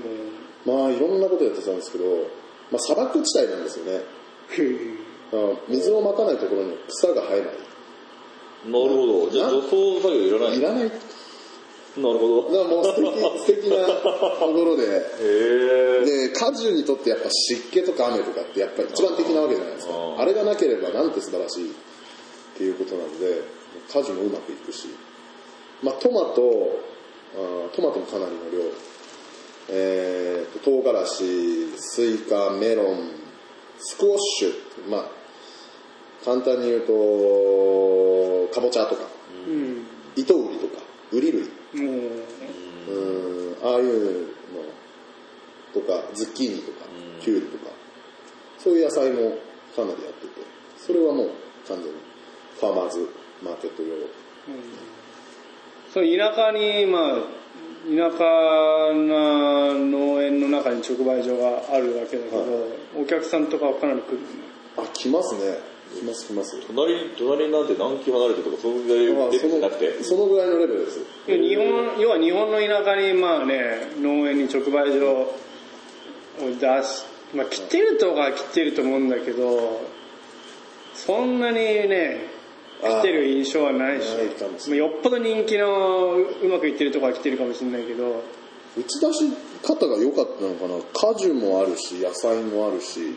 Speaker 1: まあいろんなことやってたんですけど、まあ、砂漠地帯なんですよね。水をまかないところに草が生えない。
Speaker 2: なるほど。じゃあ除草作業いらない。
Speaker 1: いらない。だか
Speaker 2: なるほど。
Speaker 1: らもう素敵 素敵なところで。で果樹にとってやっぱ湿気とか雨とかってやっぱり一番的なわけじゃないですか。
Speaker 2: あ
Speaker 1: れがなければなんて素晴らしいっていうことなので果樹もうまくいくし、まあ、トマトトマトもかなりの量。えーと唐辛子スイカメロンスクワッシュ。まあ簡単に言うとかぼちゃとか。
Speaker 3: うん。
Speaker 1: 糸売りとか。ウリ類。
Speaker 3: もう、
Speaker 1: うん。ああいうのとかズッキーニとか
Speaker 2: うん。
Speaker 1: キュウリとか。そういう野菜もかなりやってて。それはもう完全にファーマーズマーケット用
Speaker 3: そう田舎にまあ田舎な農園の中に直売所があるわけだけど、
Speaker 1: は
Speaker 3: お客さんとかはかなり来る。
Speaker 1: あ来ますね。来ます来ます。
Speaker 2: 隣、隣なんて何キロ離れてるとか、そういう
Speaker 1: まあ
Speaker 2: レベルじゃなくて。
Speaker 1: そのぐらいのレベルです
Speaker 3: いや日本要は日本の田舎にまあね農園に直売所を出しまあ来てるとか来てると思うんだけどそんなにね来てる印象はないしまあよっぽど人気のううまくいってるとこは来てるかもしれないけど。
Speaker 1: 打ち出し方が良かったのかな。果樹もあるし野菜もあるし。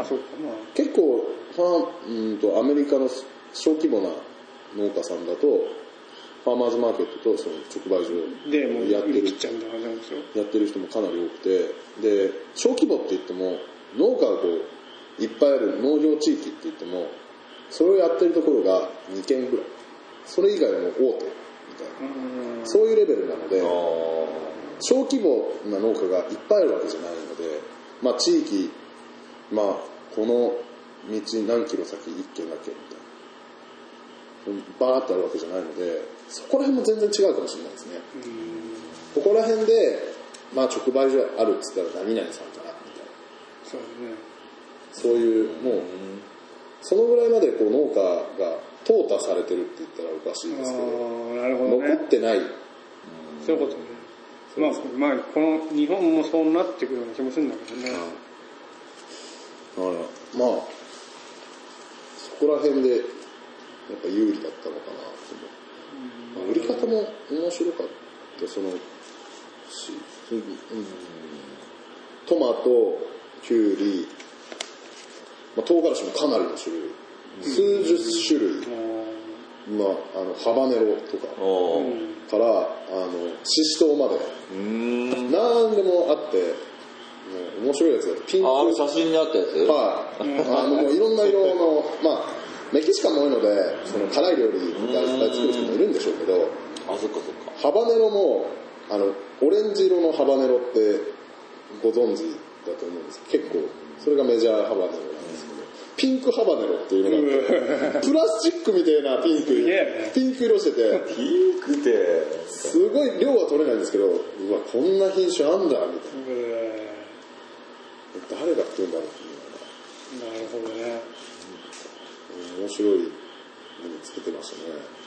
Speaker 3: あそうかまあ。
Speaker 1: 結構ファーうんとアメリカの小規模な農家さんだとファーマーズマーケットとその直売所
Speaker 3: でもう
Speaker 1: やってるやってる人もかなり多くて。で小規模って言っても農家がこういっぱいある農業地域って言ってもそれをやってるところが2軒ぐらい。それ以外はもう大手みたいな。
Speaker 3: うん。
Speaker 1: そういうレベルなので
Speaker 2: あ
Speaker 1: 小規模な農家がいっぱいあるわけじゃないのでまあ地域まあこの道何キロ先1軒だけみたいな。バーってあるわけじゃないのでそこら辺も全然違うかもしれないですね。ここら辺で、まあ、直売所あるっつったら何々さんかなみたいな。
Speaker 3: そうだね。
Speaker 1: そういうもうそのぐらいまでこう農家が淘汰されてるって言ったらおかしいですけど
Speaker 3: なるほど
Speaker 1: 残
Speaker 3: ね
Speaker 1: ってない。
Speaker 3: そういうことね。まあまあこの日本もそうなってくるような気もするんだけどね。
Speaker 1: だからまあそこら辺でやっぱ有利だったのかなと思う、まあ売り方も面白かったそのし、うんトマトキュウリ、まあ、唐辛子もかなりの種類。数十種類、まあ、あのハバネロとか。からあのシシトウまで。何でもあってもう面白いやつだとピンク。
Speaker 2: あ、写真にあったやつ？
Speaker 1: はい。あの、もういろんな色の、まあ、メキシカンも多いので、その辛い料理がいっぱい作る人もいるんでしょうけど、
Speaker 2: あ、そっかそっか。
Speaker 1: ハバネロも、あの、オレンジ色のハバネロってご存知だと思うんです。けど、結構、それがメジャーハバネロピンクハバネロっていうのがあって、プラスチックみたいなピンク、ピンク色してて、
Speaker 2: ピンクで。
Speaker 1: すごい量は取れないんですけど、うわ、こんな品種あんだ、みたいな。誰が食うんだろうっていうよ
Speaker 3: なるほどね
Speaker 1: うな面白いのに作ってましたね。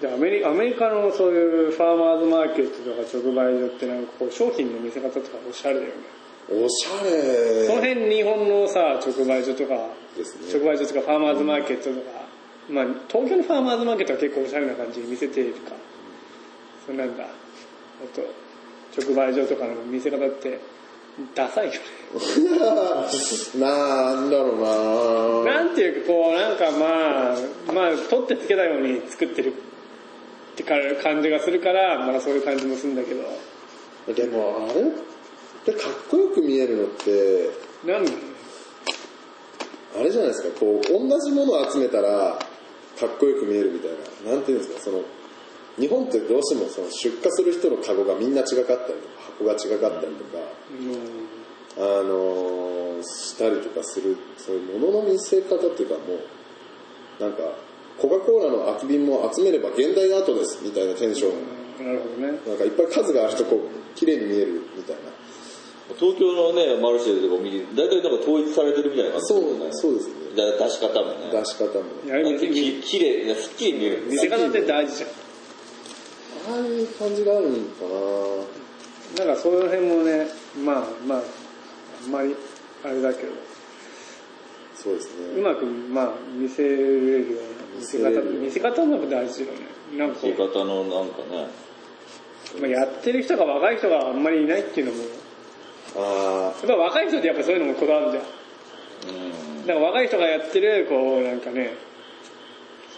Speaker 3: でアメリアメリカのそういうファーマーズマーケットとか直売所ってなんかこう商品の見せ方とかおしゃれだよね
Speaker 1: おしゃれ
Speaker 3: その辺日本のさ直売所とか
Speaker 1: ですね。
Speaker 3: 直売所とかファーマーズマーケットとか、まあ東京のファーマーズマーケットは結構おしゃれな感じに見せているか。それなんだ。あと直売所とかの見せ方ってダサいよね。
Speaker 1: なんだろうな。
Speaker 3: なんていうかこうなんかまあまあ取ってつけたように作ってるって感じがするからまあそういう感じもするんだけど。
Speaker 1: でもあれってかっこよく見えるのって、
Speaker 3: なん
Speaker 1: あれじゃないですか、こう、同じものを集めたら、かっこよく見えるみたいな。なんていうんですか、その、日本ってどうしてもその出荷する人のカゴがみんな違かったりとか、箱が違かったりとか、
Speaker 3: うん
Speaker 1: あのーしたりとかする、そういうものの見せ方っていうかもう、なんか、コカ・コーラの空き瓶も集めれば現代アートですみたいなテンション、
Speaker 3: なるほどね
Speaker 1: なんかいっぱい数があるとこう、綺麗に見えるみたいな。
Speaker 2: 東京のね、マルシェとか見て、大体なんか統一されてるみたいな感じ
Speaker 1: そう。そうですね。
Speaker 2: だ出し方もね。
Speaker 1: 出し方も。
Speaker 2: ききれい、いやすっきり見える。
Speaker 3: 見せ方って大事じゃん。
Speaker 1: ああいう感じがあるんかな。
Speaker 3: なんかその辺もねまあまああんまりあれだけど。
Speaker 1: そうです
Speaker 3: う
Speaker 1: ね
Speaker 3: まくまあ見せれるような見せ方
Speaker 1: 見せ
Speaker 3: 方も大事だよね。なんかこ
Speaker 2: 見せ
Speaker 3: う
Speaker 2: 方のなんかね。
Speaker 3: まあ、やってる人が若い人があんまりいないっていうのもや
Speaker 1: あ
Speaker 3: っぱ若い人ってやっぱそういうのもこだわるじゃん。
Speaker 2: うん。
Speaker 3: だから若い人がやってるこうなんかね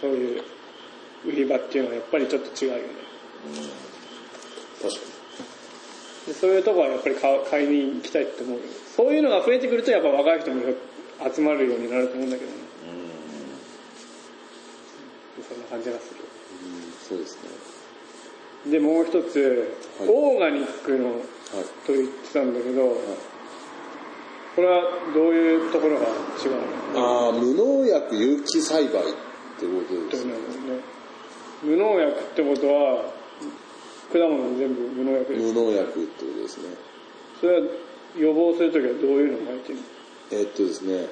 Speaker 3: そういう売り場っていうのはやっぱりちょっと違うよね。
Speaker 1: あ確か
Speaker 3: でそういうとこはやっぱり買いに行きたいって思うよそういうのが増えてくるとやっぱ若い人も集まるようになると思うんだけどね。そんな感じがする。
Speaker 1: にうん。そうですね。
Speaker 3: でもう一つ、
Speaker 1: はい。
Speaker 3: オーガニックの
Speaker 1: はい
Speaker 3: と言ってたんだけど、これはどういうところが違うの？
Speaker 1: ああ無農薬有機栽培ってことですね
Speaker 3: 無農薬ってことは果物も全部無農薬です。
Speaker 1: 無農薬ってことですね。
Speaker 3: それは予防するときはどういうのが入ってるの？
Speaker 1: えっとですね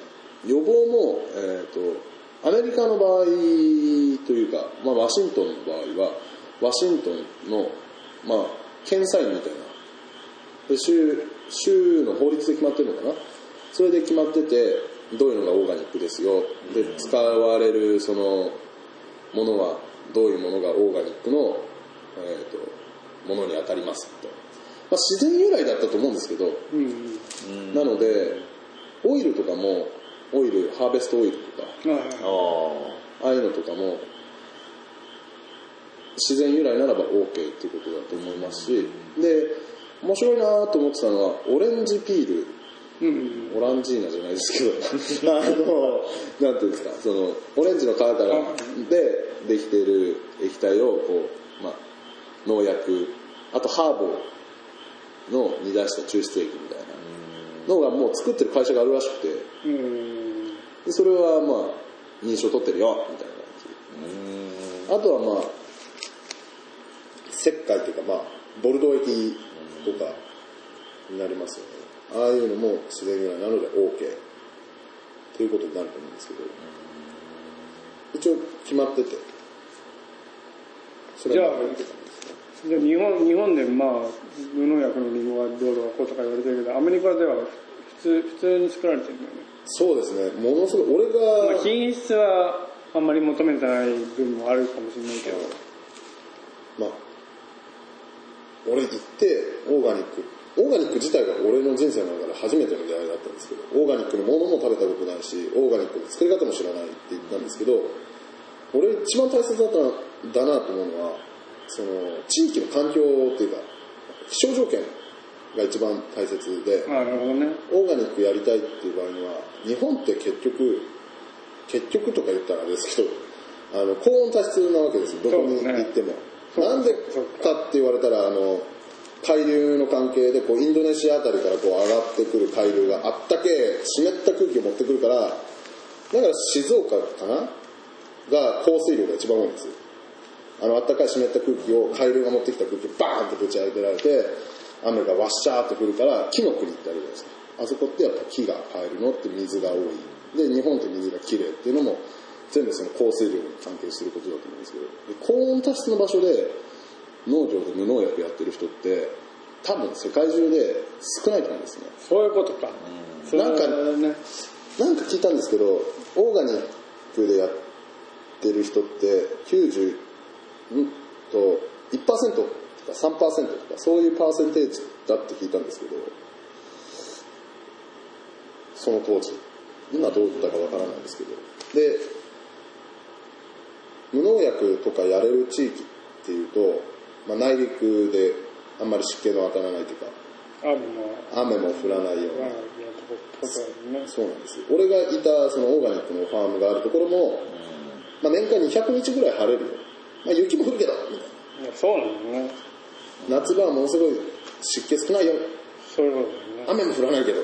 Speaker 1: 予防も、えっとアメリカの場合というか、まあ、ワシントンの場合はワシントンの、まあ、検査員みたいなで州州の法律で決まってるのかな？それで決まっててどういうのがオーガニックですよ？で使われるそのものはどういうものがオーガニックの、えー、とものに当たりますと、まあ、自然由来だったと思うんですけど。
Speaker 3: うん
Speaker 2: うん。
Speaker 1: なのでオイルとかもオイルハーベストオイルとか
Speaker 3: うんあ
Speaker 2: あ
Speaker 1: いうのとかも自然由来ならば OK っていうことだと思いますし。で面白いなと思ってたのはオレンジピール。
Speaker 3: うん。
Speaker 1: オランジーナじゃないですけど。あのなんていうんですか。そのオレンジの皮からでできている液体をこう、まあ、農薬。あとハーブの煮出した抽出液みたいなのがもう作ってる会社があるらしくて。
Speaker 3: うん。
Speaker 1: でそれはまあ認証取ってるよみたいな感じ。あとはまあ石灰というかまあボルドー液とかになりますよね。ああいうのも自然由来なので OK ということになると思うんですけど。一応決まってて。それは
Speaker 3: じゃあ日本日本でまあ無農薬のリンゴはどうとかこうとか言われてるけどアメリカでは普通普通に作られてるんだよね、
Speaker 1: そうですね。ものすごい俺
Speaker 3: まあ、
Speaker 1: が
Speaker 3: 品質はあんまり求めてない部分もあるかもしれないけど。
Speaker 1: まあ俺行ってオーガニック。オーガニック自体が俺の人生の中で初めての出会いだったんですけどオーガニックのものも食べたことないしオーガニックの作り方も知らないって言ったんですけど俺一番大切だっただなと思うのはその地域の環境っていうか気象条件が一番大切で
Speaker 3: ね。
Speaker 1: オーガニックやりたいっていう場合には日本って結局結局とか言ったらあれですけどあの高温多湿なわけですよ。どこに行っても、なんでかって言われたらあの海流の関係でこうインドネシアあたりからこう上がってくる海流があったけ湿った空気を持ってくるからだから静岡かな？が降水量が一番多いんですあのあったかい湿った空気を海流が持ってきた空気をバーンとぶち上げられて雨がワッシャーって降るから木の国ってあるじゃないですか。あそこってやっぱ木が生えるのって水が多い。で日本って水がきれいっていうのも全部その降水量に関係してることだと思うんですけどで高温多湿の場所で農業で無農薬やってる人って多分世界中で少ないと思うんですね。
Speaker 3: そういうことか、それは
Speaker 1: なんか
Speaker 3: ね。
Speaker 1: なんか聞いたんですけどオーガニックでやってる人って90んと1%とか3%とかそういうパーセンテージだって聞いたんですけどその当時今どうだかわからないですけど。で無農薬とかやれる地域っていうと、まあ、内陸であんまり湿気の当たらないというか雨も降らないような。そうなんですよ。俺がいたそのオーガニックのファームがあるところも、まあ、年間200日ぐらい晴れるよ、まあ、雪も降るけどみたい
Speaker 3: いやそうなんね。
Speaker 1: な夏場はものすごい湿気少ないよ。
Speaker 3: そういうことね。
Speaker 1: 雨も降らないけど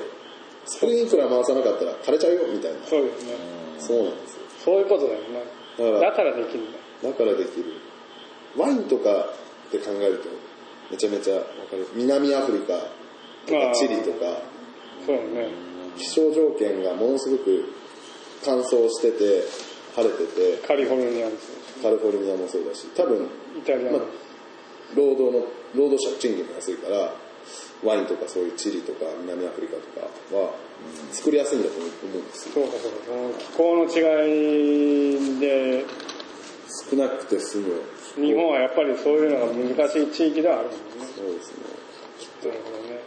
Speaker 1: スプリンクラー回さなかったら枯れちゃうよみたいな。
Speaker 3: そうですね。
Speaker 1: そうなんですよ。
Speaker 3: そういうことだよね
Speaker 1: だから
Speaker 3: できるんだ。
Speaker 1: だからできる。ワインとかって考えるとめちゃめちゃわかる。南アフリカとかチリとか。
Speaker 3: そうだね。
Speaker 1: 気象条件がものすごく乾燥してて晴れてて。
Speaker 3: カリフォルニアですよ
Speaker 1: カリフォルニアもそうだし。多分
Speaker 3: イタリアの。
Speaker 1: まあ労働の労働者賃金が安いからワインとかそういうチリとか南アフリカとかは作りやすいんだと思うんですよ
Speaker 3: そうかそうか。気候の違いで、
Speaker 1: 少なくて済む
Speaker 3: 日本はやっぱりそういうのが難しい地域ではあるもんね。
Speaker 1: そうですね
Speaker 3: なるほどね。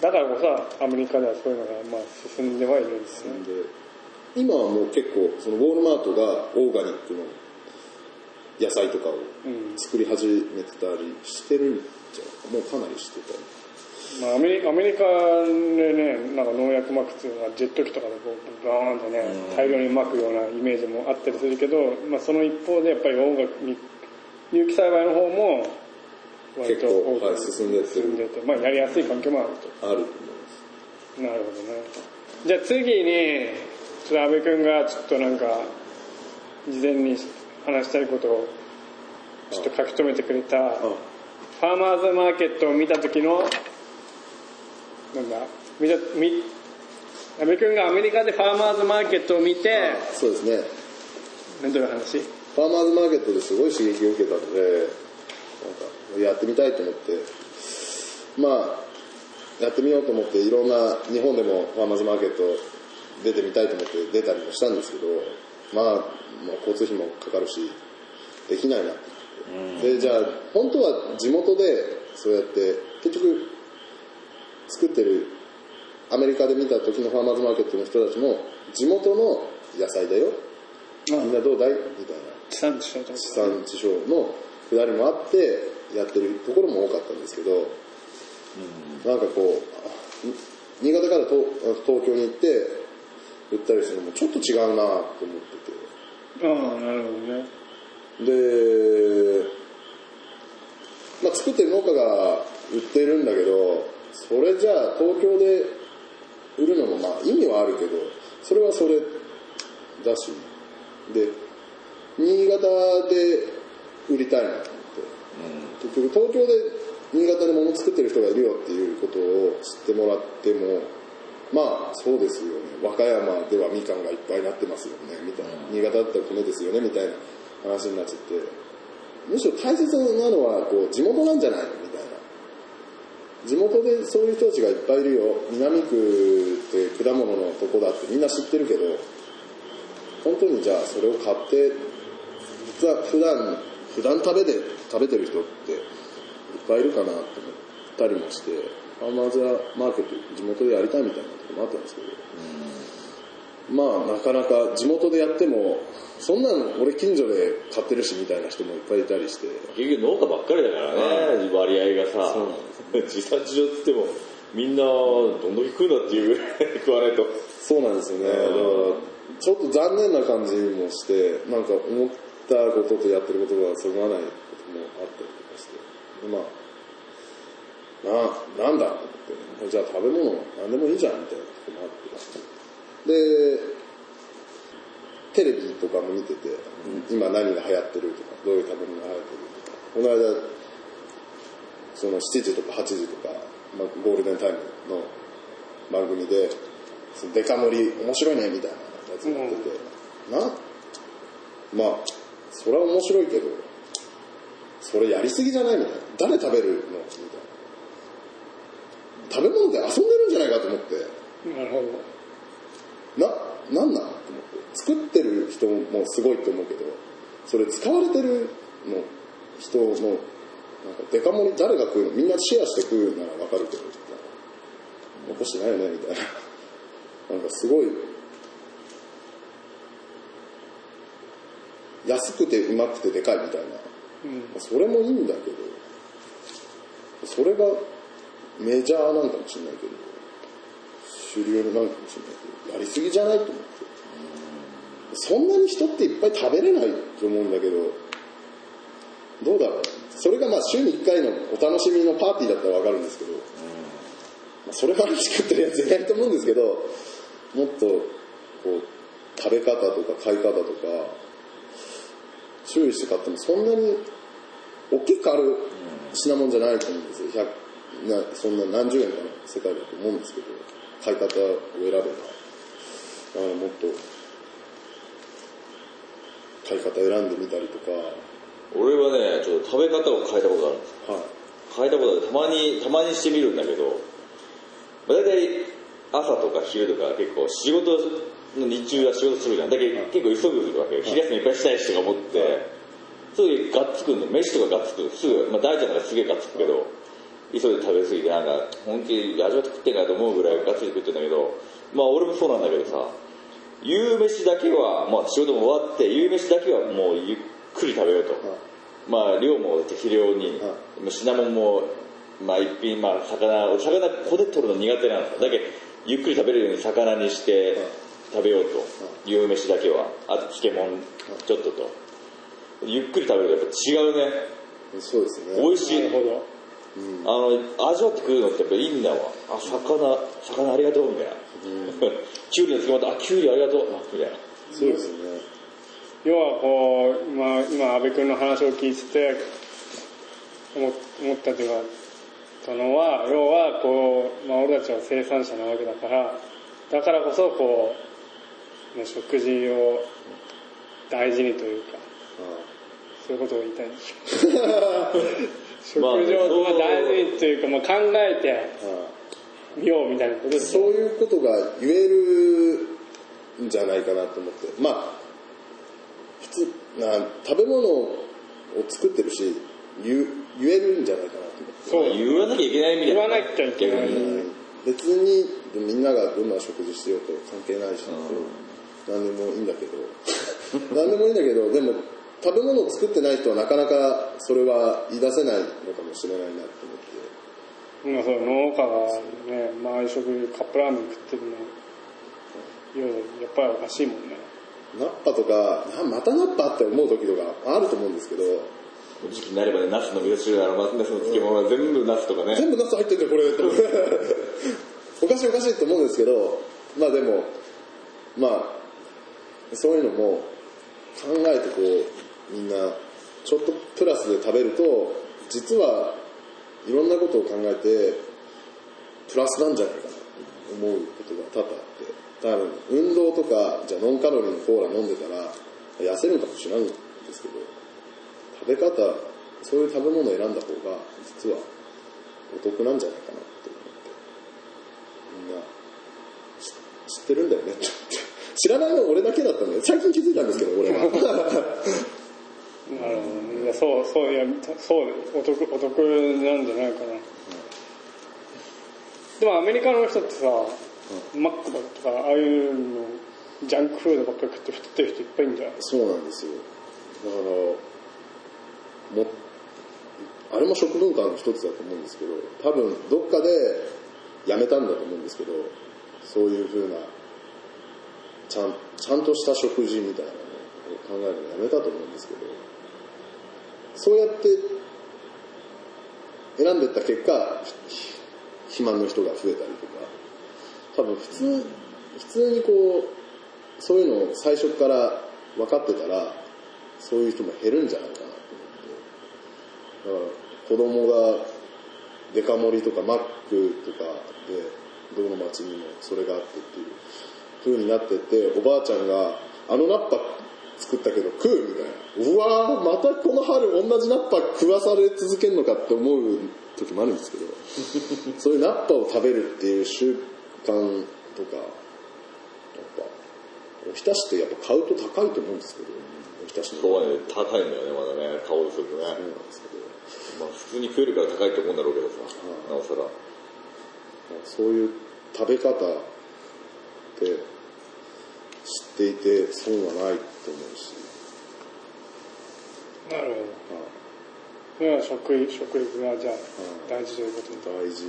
Speaker 3: だからこそアメリカではそういうのがまあ進んではいるんですね。
Speaker 1: で今はもう結構そのウォールマートがオーガニックの野菜とかを
Speaker 3: うん。
Speaker 1: 作り始めてたりしてるんじゃもうかなりしてたり
Speaker 3: まあアメリアメリカでね、なんか農薬撒くっていうのはジェット機とかでこうバーンとね、大量に撒くようなイメージもあったりするけど、まあその一方でやっぱり音楽に、有機栽培の方も割と
Speaker 1: 結構
Speaker 3: 多く
Speaker 1: はい進んでって
Speaker 3: んでて、まあやりやすい環境もあると。
Speaker 1: あると思います
Speaker 3: なるほどね。じゃあ次に、ちょっと安部君がちょっとなんか、事前に話したいことをちょっと書き留めてくれた、ファーマーズマーケットを見た時の、なんだ、見た、見、安部君がアメリカでファーマーズマーケットを見て、
Speaker 1: そうですね。
Speaker 3: どういう話？
Speaker 1: ファーマーズマーケットですごい刺激を受けたのでなんかやってみたいと思って。まあやってみようと思っていろんな日本でもファーマーズマーケット出てみたいと思って出たりもしたんですけどまあ、まあ、交通費もかかるしできないなって。でじゃあ本当は地元でそうやって結局作ってるアメリカで見た時のファーマーズマーケットの人たちも地元の野菜だよ。みんなどうだい？みたいな。
Speaker 3: 地産地消
Speaker 1: 地産地消のくだりもあってやってるところも多かったんですけど、なんかこうあ新潟から東東京に行って売ったりするのもちょっと違うなと思ってて。
Speaker 3: ああ、なるほどね。
Speaker 1: で、まあ、作ってる農家が売ってるんだけどそれじゃあ東京で売るのもまあ意味はあるけどそれはそれだしで新潟で売りたいなと思って。結局東京で新潟で物作ってる人がいるよっていうことを知ってもらってもまあそうですよね。和歌山ではみかんがいっぱいなってますよねみたいな。新潟だったら米ですよねみたいな話になっちゃって。むしろ大切なのはこう地元なんじゃないの？地元でそういう人たちがいっぱいいるよ。南区って果物のとこだってみんな知ってるけど本当にじゃあそれを買って実は普段普段食べて食べてる人っていっぱいいるかなと思ったりもしてファーマーズマーケット地元でやりたいみたいなとこもあったんですけど、まあなかなか地元でやってもそんなの俺近所で買ってるしみたいな人もいっぱいいたりして。
Speaker 2: 結局農家ばっかりだからね、割合がさ。地 産地消って言っても、みんなどんだけ食うんだっていうぐらい 食わないと。
Speaker 1: そうなんですよね。だからちょっと残念な感じもしてなんか思ったこととやってることがそぐわないこともあったりとかして。でまあななんだってじゃあ食べ物何でもいいじゃんみたいなでテレビとかも見てて、今何が流行ってるとかどういう食べ物が流行ってるとか。この間その7時とか8時とか、まあ、ゴールデンタイムの番組でそのデカ盛り面白いねみたいなやつやってて、なまあそれは面白いけどそれやりすぎじゃないみたいな誰食べるの？みたいな。食べ物で遊んでるんじゃないかと思って。
Speaker 3: なるほど。
Speaker 1: な、なんなん？と思って。作ってる人もすごいと思うけど、それ使われてるの人の、なんかデカ盛り誰が食うのみんなシェアして食うならわかるけど、みたいな残してないよねみたいな。なんかすごい、安くてうまくてでかいみたいな。
Speaker 3: うん。
Speaker 1: それもいいんだけど、それがメジャーなんかもしれないけど、主流なんかもしれないけど、やりすぎじゃないと思って。そんなに人っていっぱい食べれないと思うんだけど、どうだろう。それがまあ週に1回のお楽しみのパーティーだったらわかるんですけど、それから作ってるやついないと思うんですけど、もっとこう食べ方とか買い方とか、注意して買ってもそんなに大きくある品物じゃないと思うんですよ。100なそんな何十円かの世界だと思うんですけど買い方を選べばだからもっと買い方選んでみたりとか。
Speaker 2: 俺はね、ちょっと食べ方を変えたことがあるんです
Speaker 1: はい。
Speaker 2: 変えたことある。たまに、たまにしてみるんだけど、まあ、大体朝とか昼とか結構仕事の日中は仕事するじゃん。だけど結構急ぐわけよ。昼休みいっぱいしたいしとか思って、すぐがっつくんで、飯とかがっつく。すぐ、まあ大ちゃんがすげえがっつくけど、急いで食べ過ぎてなんか本気で味わって食ってんかと思うぐらいがっつり食ってんだけど、まあ俺もそうなんだけどさ、夕飯だけは、まあ仕事も終わって、夕飯だけはもうゆっくり食べようと。まあ量も適量に、
Speaker 1: は
Speaker 2: 品物も、まあ一品、まあ魚、俺魚こで取るの苦手なんですよ。だけど、ゆっくり食べれるように魚にして食べようと。夕飯だけは。あと漬物ちょっとと。ゆっくり食べるとやっぱ違うね。
Speaker 1: そうですね
Speaker 2: 美味しい。
Speaker 3: なるほど。
Speaker 2: あの、味わってくるのってやっぱいいんだわ。あ、魚、魚ありがとう、みたいな。キュウリの漬物、あ、キュウリありがとう、みたいな。
Speaker 1: そうですね
Speaker 3: 要はこう、今、今、安部君の話を聞いてて、思思ったというか、たのは、要はこう、まあ俺たちは生産者なわけだから、だからこそこう、ね食事を大事にというか、そういうことを言いたいんです 食事を
Speaker 2: そう
Speaker 3: まあ大事にというか、まあ、考えて
Speaker 1: はい
Speaker 3: みようみたいなことです
Speaker 1: そう
Speaker 3: よ
Speaker 1: いうことが言えるんじゃないかなと思って。まあ普通な食べ物を作ってるし言う言えるんじゃないかなと思って。
Speaker 3: そう。
Speaker 2: 言わなきゃいけないみたいな。
Speaker 3: 言わなきゃいけない。
Speaker 1: 別にみんながどんな食事してようと関係ないし、何でもいいんだけど。何でもいいんだけどでも食べ物を作ってない人はなかなかそれは言い出せないのかもしれないなと思って。
Speaker 3: 今そう農家がね毎食カップラーメン食ってるのいややっぱりおかしいもんね。
Speaker 1: ナッパとかなまたナッパって思う時とかあると思うんですけど。
Speaker 2: 時期になればね、ナスの味噌汁なら、ナスの漬物は全部ナスとかね。
Speaker 1: 全部ナス入ってんじゃんこれって思っておかしいおかしいと思うんですけどまあでもまあそういうのも考えてこうみんなちょっとプラスで食べると実はいろんなことを考えてプラスなんじゃないかなと思うことが多々あって多分運動とかじゃあノンカロリーのコーラ飲んでたら痩せるかもしれないんですけど食べ方そういう食べ物を選んだ方が実はお得なんじゃないかなって思って。みんな知ってるんだよねって。知らないの俺だけだったんだよ。最近気づいたんですけど俺は。
Speaker 3: なそうそういやそうお得お得なんじゃないかな、でもアメリカの人ってさ、マックとかああいうのジャンクフードばっかり食って太ってる人いっぱいいるんじゃない？
Speaker 1: そうなんですよ。だからもあれも食文化の一つだと思うんですけど多分どっかでやめたんだと思うんですけどそういう風なちゃんちゃんとした食事みたいなのを考えるのやめたと思うんですけどそうやって選んでった結果肥満の人が増えたりとか。多分普通普通にこうそういうのを最初から分かってたらそういう人も減るんじゃないかな。と思ってだから子供がデカ盛りとかマックとかでどの町にもそれがあってっていう風になってっておばあちゃんがあのナッパ作ったけど食うみたいなうわーまたこの春同じナッパ食わされ続けるのかって思う時もあるんですけど そういうナッパを食べるっていう習慣とかやっぱおひたしってやっぱ買うと高いと思うんですけどおひたしの
Speaker 2: そうはね、高いんだよね、まだね、買おうとするとね。
Speaker 1: そうなんですけど
Speaker 2: まあ普通に食えるから高いと思うんだろうけどさ、なおさら。
Speaker 1: そういう食べ方って知っていて損はないと思うし、
Speaker 3: なるほど。それは食育食育がじゃあ大事ということに
Speaker 1: 大事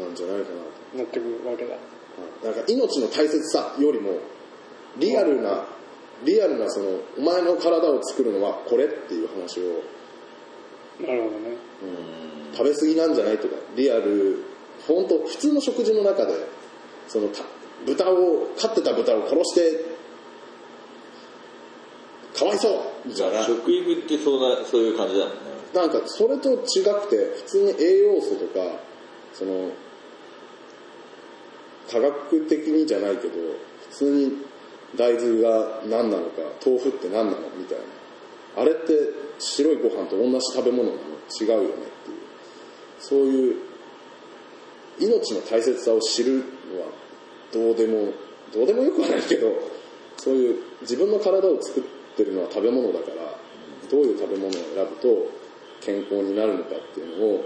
Speaker 1: なんじゃないかなと。
Speaker 3: なってくるわけだ。
Speaker 1: なんか命の大切さよりもリアルなリアルなそのお前の体を作るのはこれっていう話を。
Speaker 3: なるほどね。
Speaker 1: 食べ過ぎなんじゃないとか。リアル本当普通の食事の中でそのた豚を飼ってた豚を殺してかわいそう。じゃない
Speaker 2: 食育ってそうな、そういう感じだもんね。
Speaker 1: なんかそれと違くて普通に栄養素とかその科学的にじゃないけど普通に大豆が何なのか豆腐って何なのみたいな。あれって白いご飯と同じ食べ物なの？違うよねっていう。そういう命の大切さを知るのはどうでもどうでもよくはないけどそういう自分の体を作ってるのは食べ物だからどういう食べ物を選ぶと健康になるのかっていうのを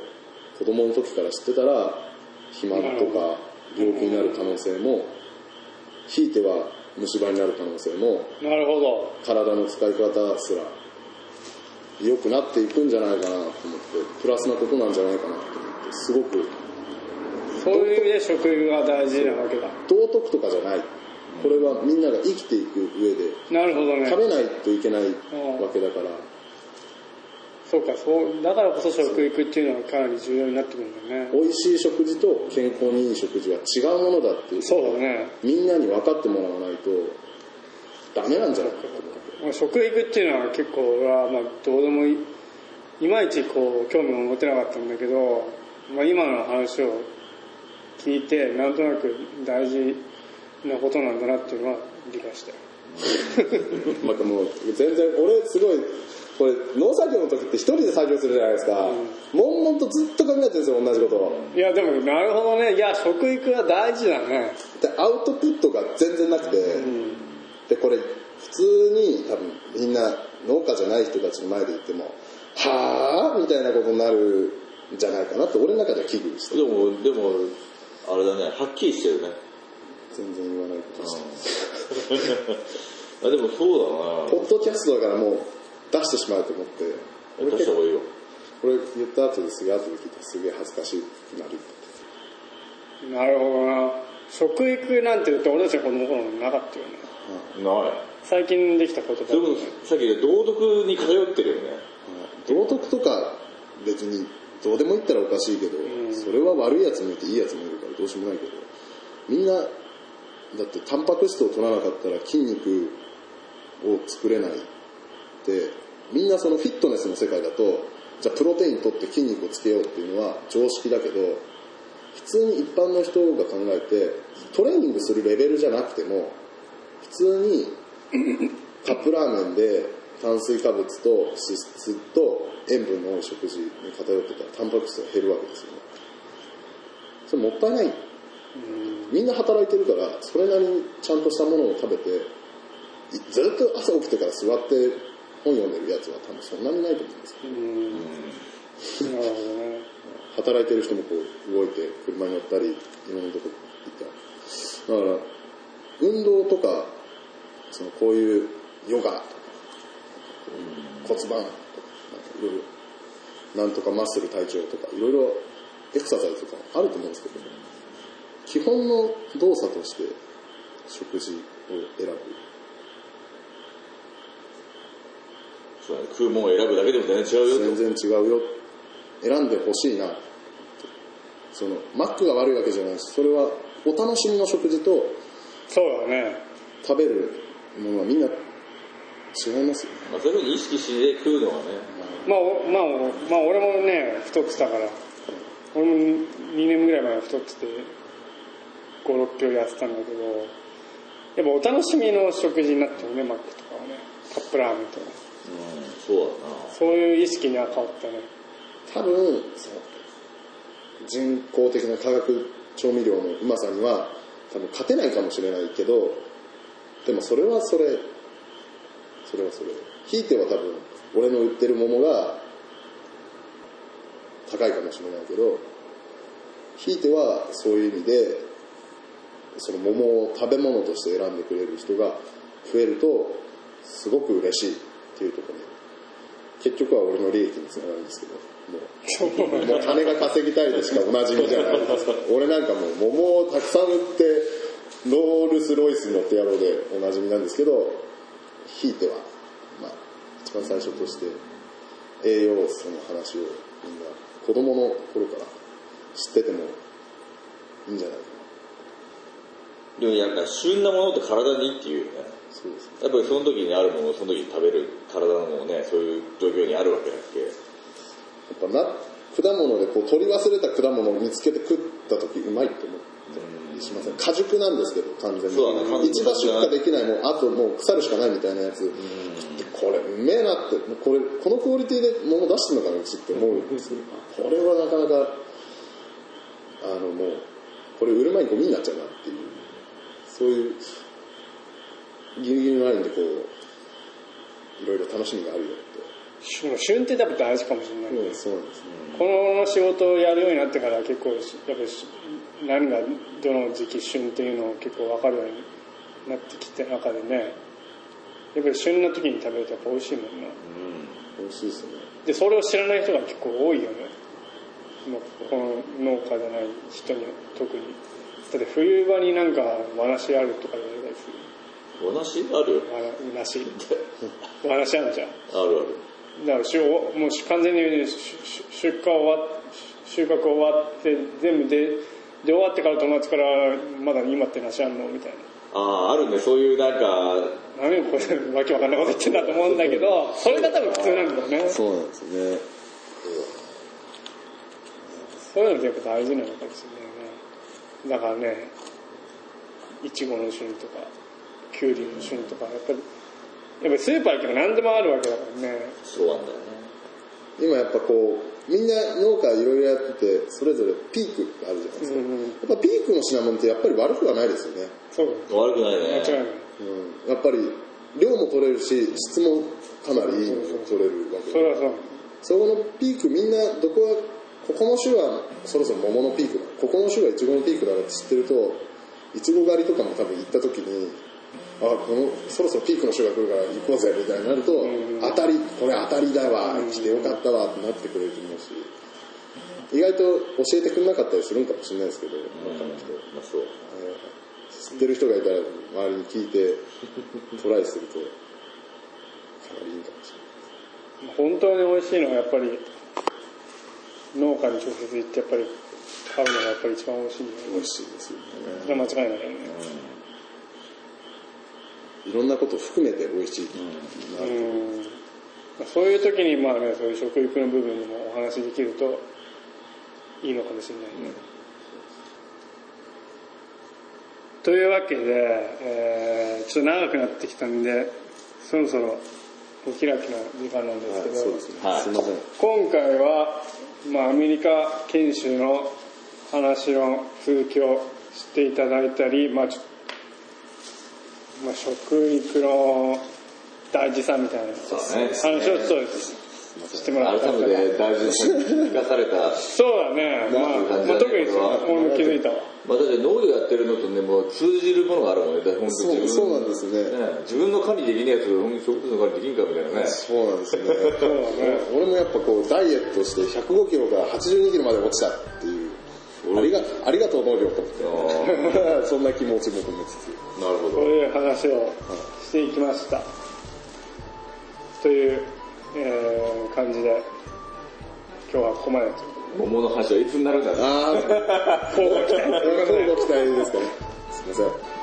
Speaker 1: 子供の時から知ってたら肥満とか病気になる可能性もひいては虫歯になる可能性も
Speaker 3: なるほど。
Speaker 1: 体の使い方すら良くなっていくんじゃないかなと思ってプラスなことなんじゃないかなと思ってすごく。
Speaker 3: そういう意味で食育が大事なわけだ。
Speaker 1: 道徳とかじゃないこれはみんなが生きていく上で
Speaker 3: なるほどね。
Speaker 1: 食べないといけないわけだから。
Speaker 3: そうかそうだからこそ食育っていうのはかなり重要になってくるんだよね。
Speaker 1: 美味しい食事と健康にいい食事は違うものだっていう
Speaker 3: そうだね。
Speaker 1: みんなに分かってもらわないとダメなんじゃないかと思って
Speaker 3: まあ食育っていうのは結構俺はまあどうでもいいいまいちこう興味を持てなかったんだけど、まあ、今の話を聞いてなんとなく大事なことなんだなっていうのは理解したよ
Speaker 1: なんかもう全然俺すごいこれ農作業の時って一人で作業するじゃないですか、悶々とずっと考えてるんですよ同じこと。を
Speaker 3: いやでもなるほどね。いや食育は大事だね。
Speaker 1: でアウトプットが全然なくて、でこれ普通に多分みんな農家じゃない人たちの前で言っても「はあ?」みたいなことになるんじゃないかなって俺の中では危惧して
Speaker 2: でもでもあれだね。はっきりしてるね
Speaker 1: 全然言わないことして
Speaker 2: あでもそうだ
Speaker 1: ポッドキャストだからもう出してしまうと思って。
Speaker 2: な出した方がいいよ。
Speaker 1: これ言った後ですげえ後で聞いたらすげえ恥ずかしくなる。
Speaker 3: なるほどな。食育なんて言って俺たちの子供の頃なかったよね。
Speaker 2: ない。
Speaker 3: 最近できたことだ
Speaker 2: それこそさっき言った道徳に通ってるよね。
Speaker 1: 道徳とか別にどうでも言ったらおかしいけど、それは悪いやつもいていいやつもいるからどうしようもないけどみんなだってタンパク質を取らなかったら筋肉を作れないでみんなそのフィットネスの世界だとじゃあプロテイン取って筋肉をつけようっていうのは常識だけど普通に一般の人が考えてトレーニングするレベルじゃなくても普通にカップラーメンで炭水化物と脂質と塩分の多い食事に偏ってたらタンパク質が減るわけですよね。それもったいない。みんな働いてるからそれなりにちゃんとしたものを食べていずっと朝起きてから座って本読んでるやつは多分そんなにないと思うんですよ。
Speaker 3: うん。なるほどね。
Speaker 1: 働いてる人もこう動いて車に乗ったりいろんなとこ行っただから運動とかそのこういうヨガとか骨盤とかいろいろなんとかマッスル体調とかいろいろエクササイズとかあると思うんですけど基本の動作として食事を選ぶ。
Speaker 2: そうだね。食うもんを選ぶだけでも全然違うよって
Speaker 1: 全然違うよ。選んでほしいな。そのマックが悪いわけじゃないしそれはお楽しみの食事と
Speaker 3: そうだね。
Speaker 1: 食べるものはみんな違いますよね。
Speaker 2: まあ、そういうふうに意識して食うのはね。
Speaker 3: まあ、おまあ、おまあ、俺もね、太ってたから、俺も2年ぐらい前は太ってて、5、6キロ痩せたんだけど、やっぱお楽しみの食事になってるね、マックとかはね。カップラーメンとか。
Speaker 2: うんそうだ
Speaker 3: そういう意識には変わったね。
Speaker 1: 多分その人工的な化学調味料のうまさには多分勝てないかもしれないけどでもそれはそれそれはそれひいては多分俺の売ってる桃が高いかもしれないけどひいてはそういう意味でその桃を食べ物として選んでくれる人が増えるとすごく嬉しいっていうところで結局は俺の利益につながるんですけどもうもう金が稼ぎたいでしかおなじみじゃない俺なんかもう桃をたくさん売ってロールス・ロイスに乗ってやろうでおなじみなんですけどひいては、まあ、一番最初として栄養素の話をみんな子供の頃から知っててもいいんじゃないかな。
Speaker 2: でもやっぱ旬なものって体にいいっていうよね。
Speaker 1: そうですね。
Speaker 2: やっぱりその時にあるものをその時に食べる体のものねそういう状況にあるわけだっけ。
Speaker 1: やっぱな果物でこう取り忘れた果物を見つけて食った時うまいって思ったりしません。果熟なんですけど完全に。
Speaker 2: そう
Speaker 1: 一番出荷できないもうあともう腐るしかないみたいなやつ。これうめえなってこれこのクオリティで物出してるのかなうちって思う。んですけどこれはなかなかあのもうこれ売る前にゴミになっちゃうなっていうそういうギリギリのラインでこういろいろ楽しみがあるよって。
Speaker 3: 旬旬って多分大事かもしれない、
Speaker 1: うんそうですね。
Speaker 3: この仕事をやるようになってから結構やっぱりし何がどの時期旬っていうのを結構分かるようになってきて中でね。やっぱり旬の時に食べるとやっぱ美味しいもんな
Speaker 1: 美味しいですよね。
Speaker 3: でそれを知らない人が結構多いよね。もうこの農家じゃない人には特にだって冬場になんか和梨あるとか言われたりする。
Speaker 2: お話ある？
Speaker 3: 和梨和梨あるじゃん。
Speaker 2: あるある。
Speaker 3: だからしゅもうし完全にしし出荷終わっ収穫終わって全部でで終わってから友達からまだ今って梨あんのみたいな。
Speaker 2: あああるね。そういうなんか
Speaker 3: 何をこれわけわかんないこと言ってんだと思うんだけど それが多分普通なんだよね。
Speaker 1: そうなんですね。
Speaker 3: そう。いうのってやっぱ大事なのかもしれない。ねだからねいちごの旬とかきゅうりの旬とかやっぱりやっぱりスーパー行けば何でもあるわけだからね。
Speaker 2: そうなんだよね。
Speaker 1: 今やっぱこうみんな農家いろいろやっててそれぞれピークがあるじゃないですか、
Speaker 3: うんうん。
Speaker 1: やっぱピークの品物ってやっぱり悪くはないですよね、
Speaker 3: そう。
Speaker 2: 悪くないね。
Speaker 3: 間違いない。
Speaker 1: うん、やっぱり量も取れるし質もかなりいいのが取れるわけ
Speaker 3: それはそう。
Speaker 1: そこのピークみんなどこはここの種はそろそろ桃のピークだ。ここの種はイチゴのピークだって知ってるといちご狩りとかも多分行った時にあこのそろそろピークの種が来るから行こうぜみたいになると
Speaker 3: ん。
Speaker 1: 当たりこれ当たりだわ来てよかったわってなってくれると思うし。意外と教えてくれなかったりするんかもしれないですけど中の人。
Speaker 2: まあそう。
Speaker 1: 知ってる人がいたら周りに聞いて トライするとかなりいいかもしれない。
Speaker 3: 本当に美味しいのはやっぱり農家に直接行ってやっぱり買うのがやっぱり一番美味しいね。
Speaker 1: 美味しいですよね。
Speaker 3: それは間違いないよね。
Speaker 1: いろん。なことを含めて美味しいなと
Speaker 3: うんそういう時にまあねそういう食育の部分でもお話できるといいのかもしれないね、というわけで、えーちょっと長くなってきたんでそろそろお開きな時間なんですけど、
Speaker 1: そうですね、
Speaker 2: はい。
Speaker 1: すいません
Speaker 3: 今回は、まあ、アメリカ研修の話の続きをしていただいたり、まあまあ、食育の大事さみたいな。話をちょっとしてもらった
Speaker 2: 改めて大事に生かされた
Speaker 3: そうだね、まあ、まあ特に俺も気づいたわ。
Speaker 2: まあだって農業やってるのとねもう通じるものがあるもんね。本当
Speaker 1: そうそうなんですね。
Speaker 2: ね自分の管理できないやつ本当に植物の管理できんかみたいなね。
Speaker 1: そうなんですね。
Speaker 3: そうだね。
Speaker 1: 俺もやっぱこうダイエットして105キロから82キロまで落ちたっていう。ありがありがとう農業と思って。そんな気持ちも込めつつ。
Speaker 2: なるほど。
Speaker 3: そういう話をしていきました。という、えー感じで今日はここまでというこ
Speaker 2: 桃の話はいつになるんだろう
Speaker 1: ああ
Speaker 3: とで
Speaker 1: 交互期待ですかね。すいません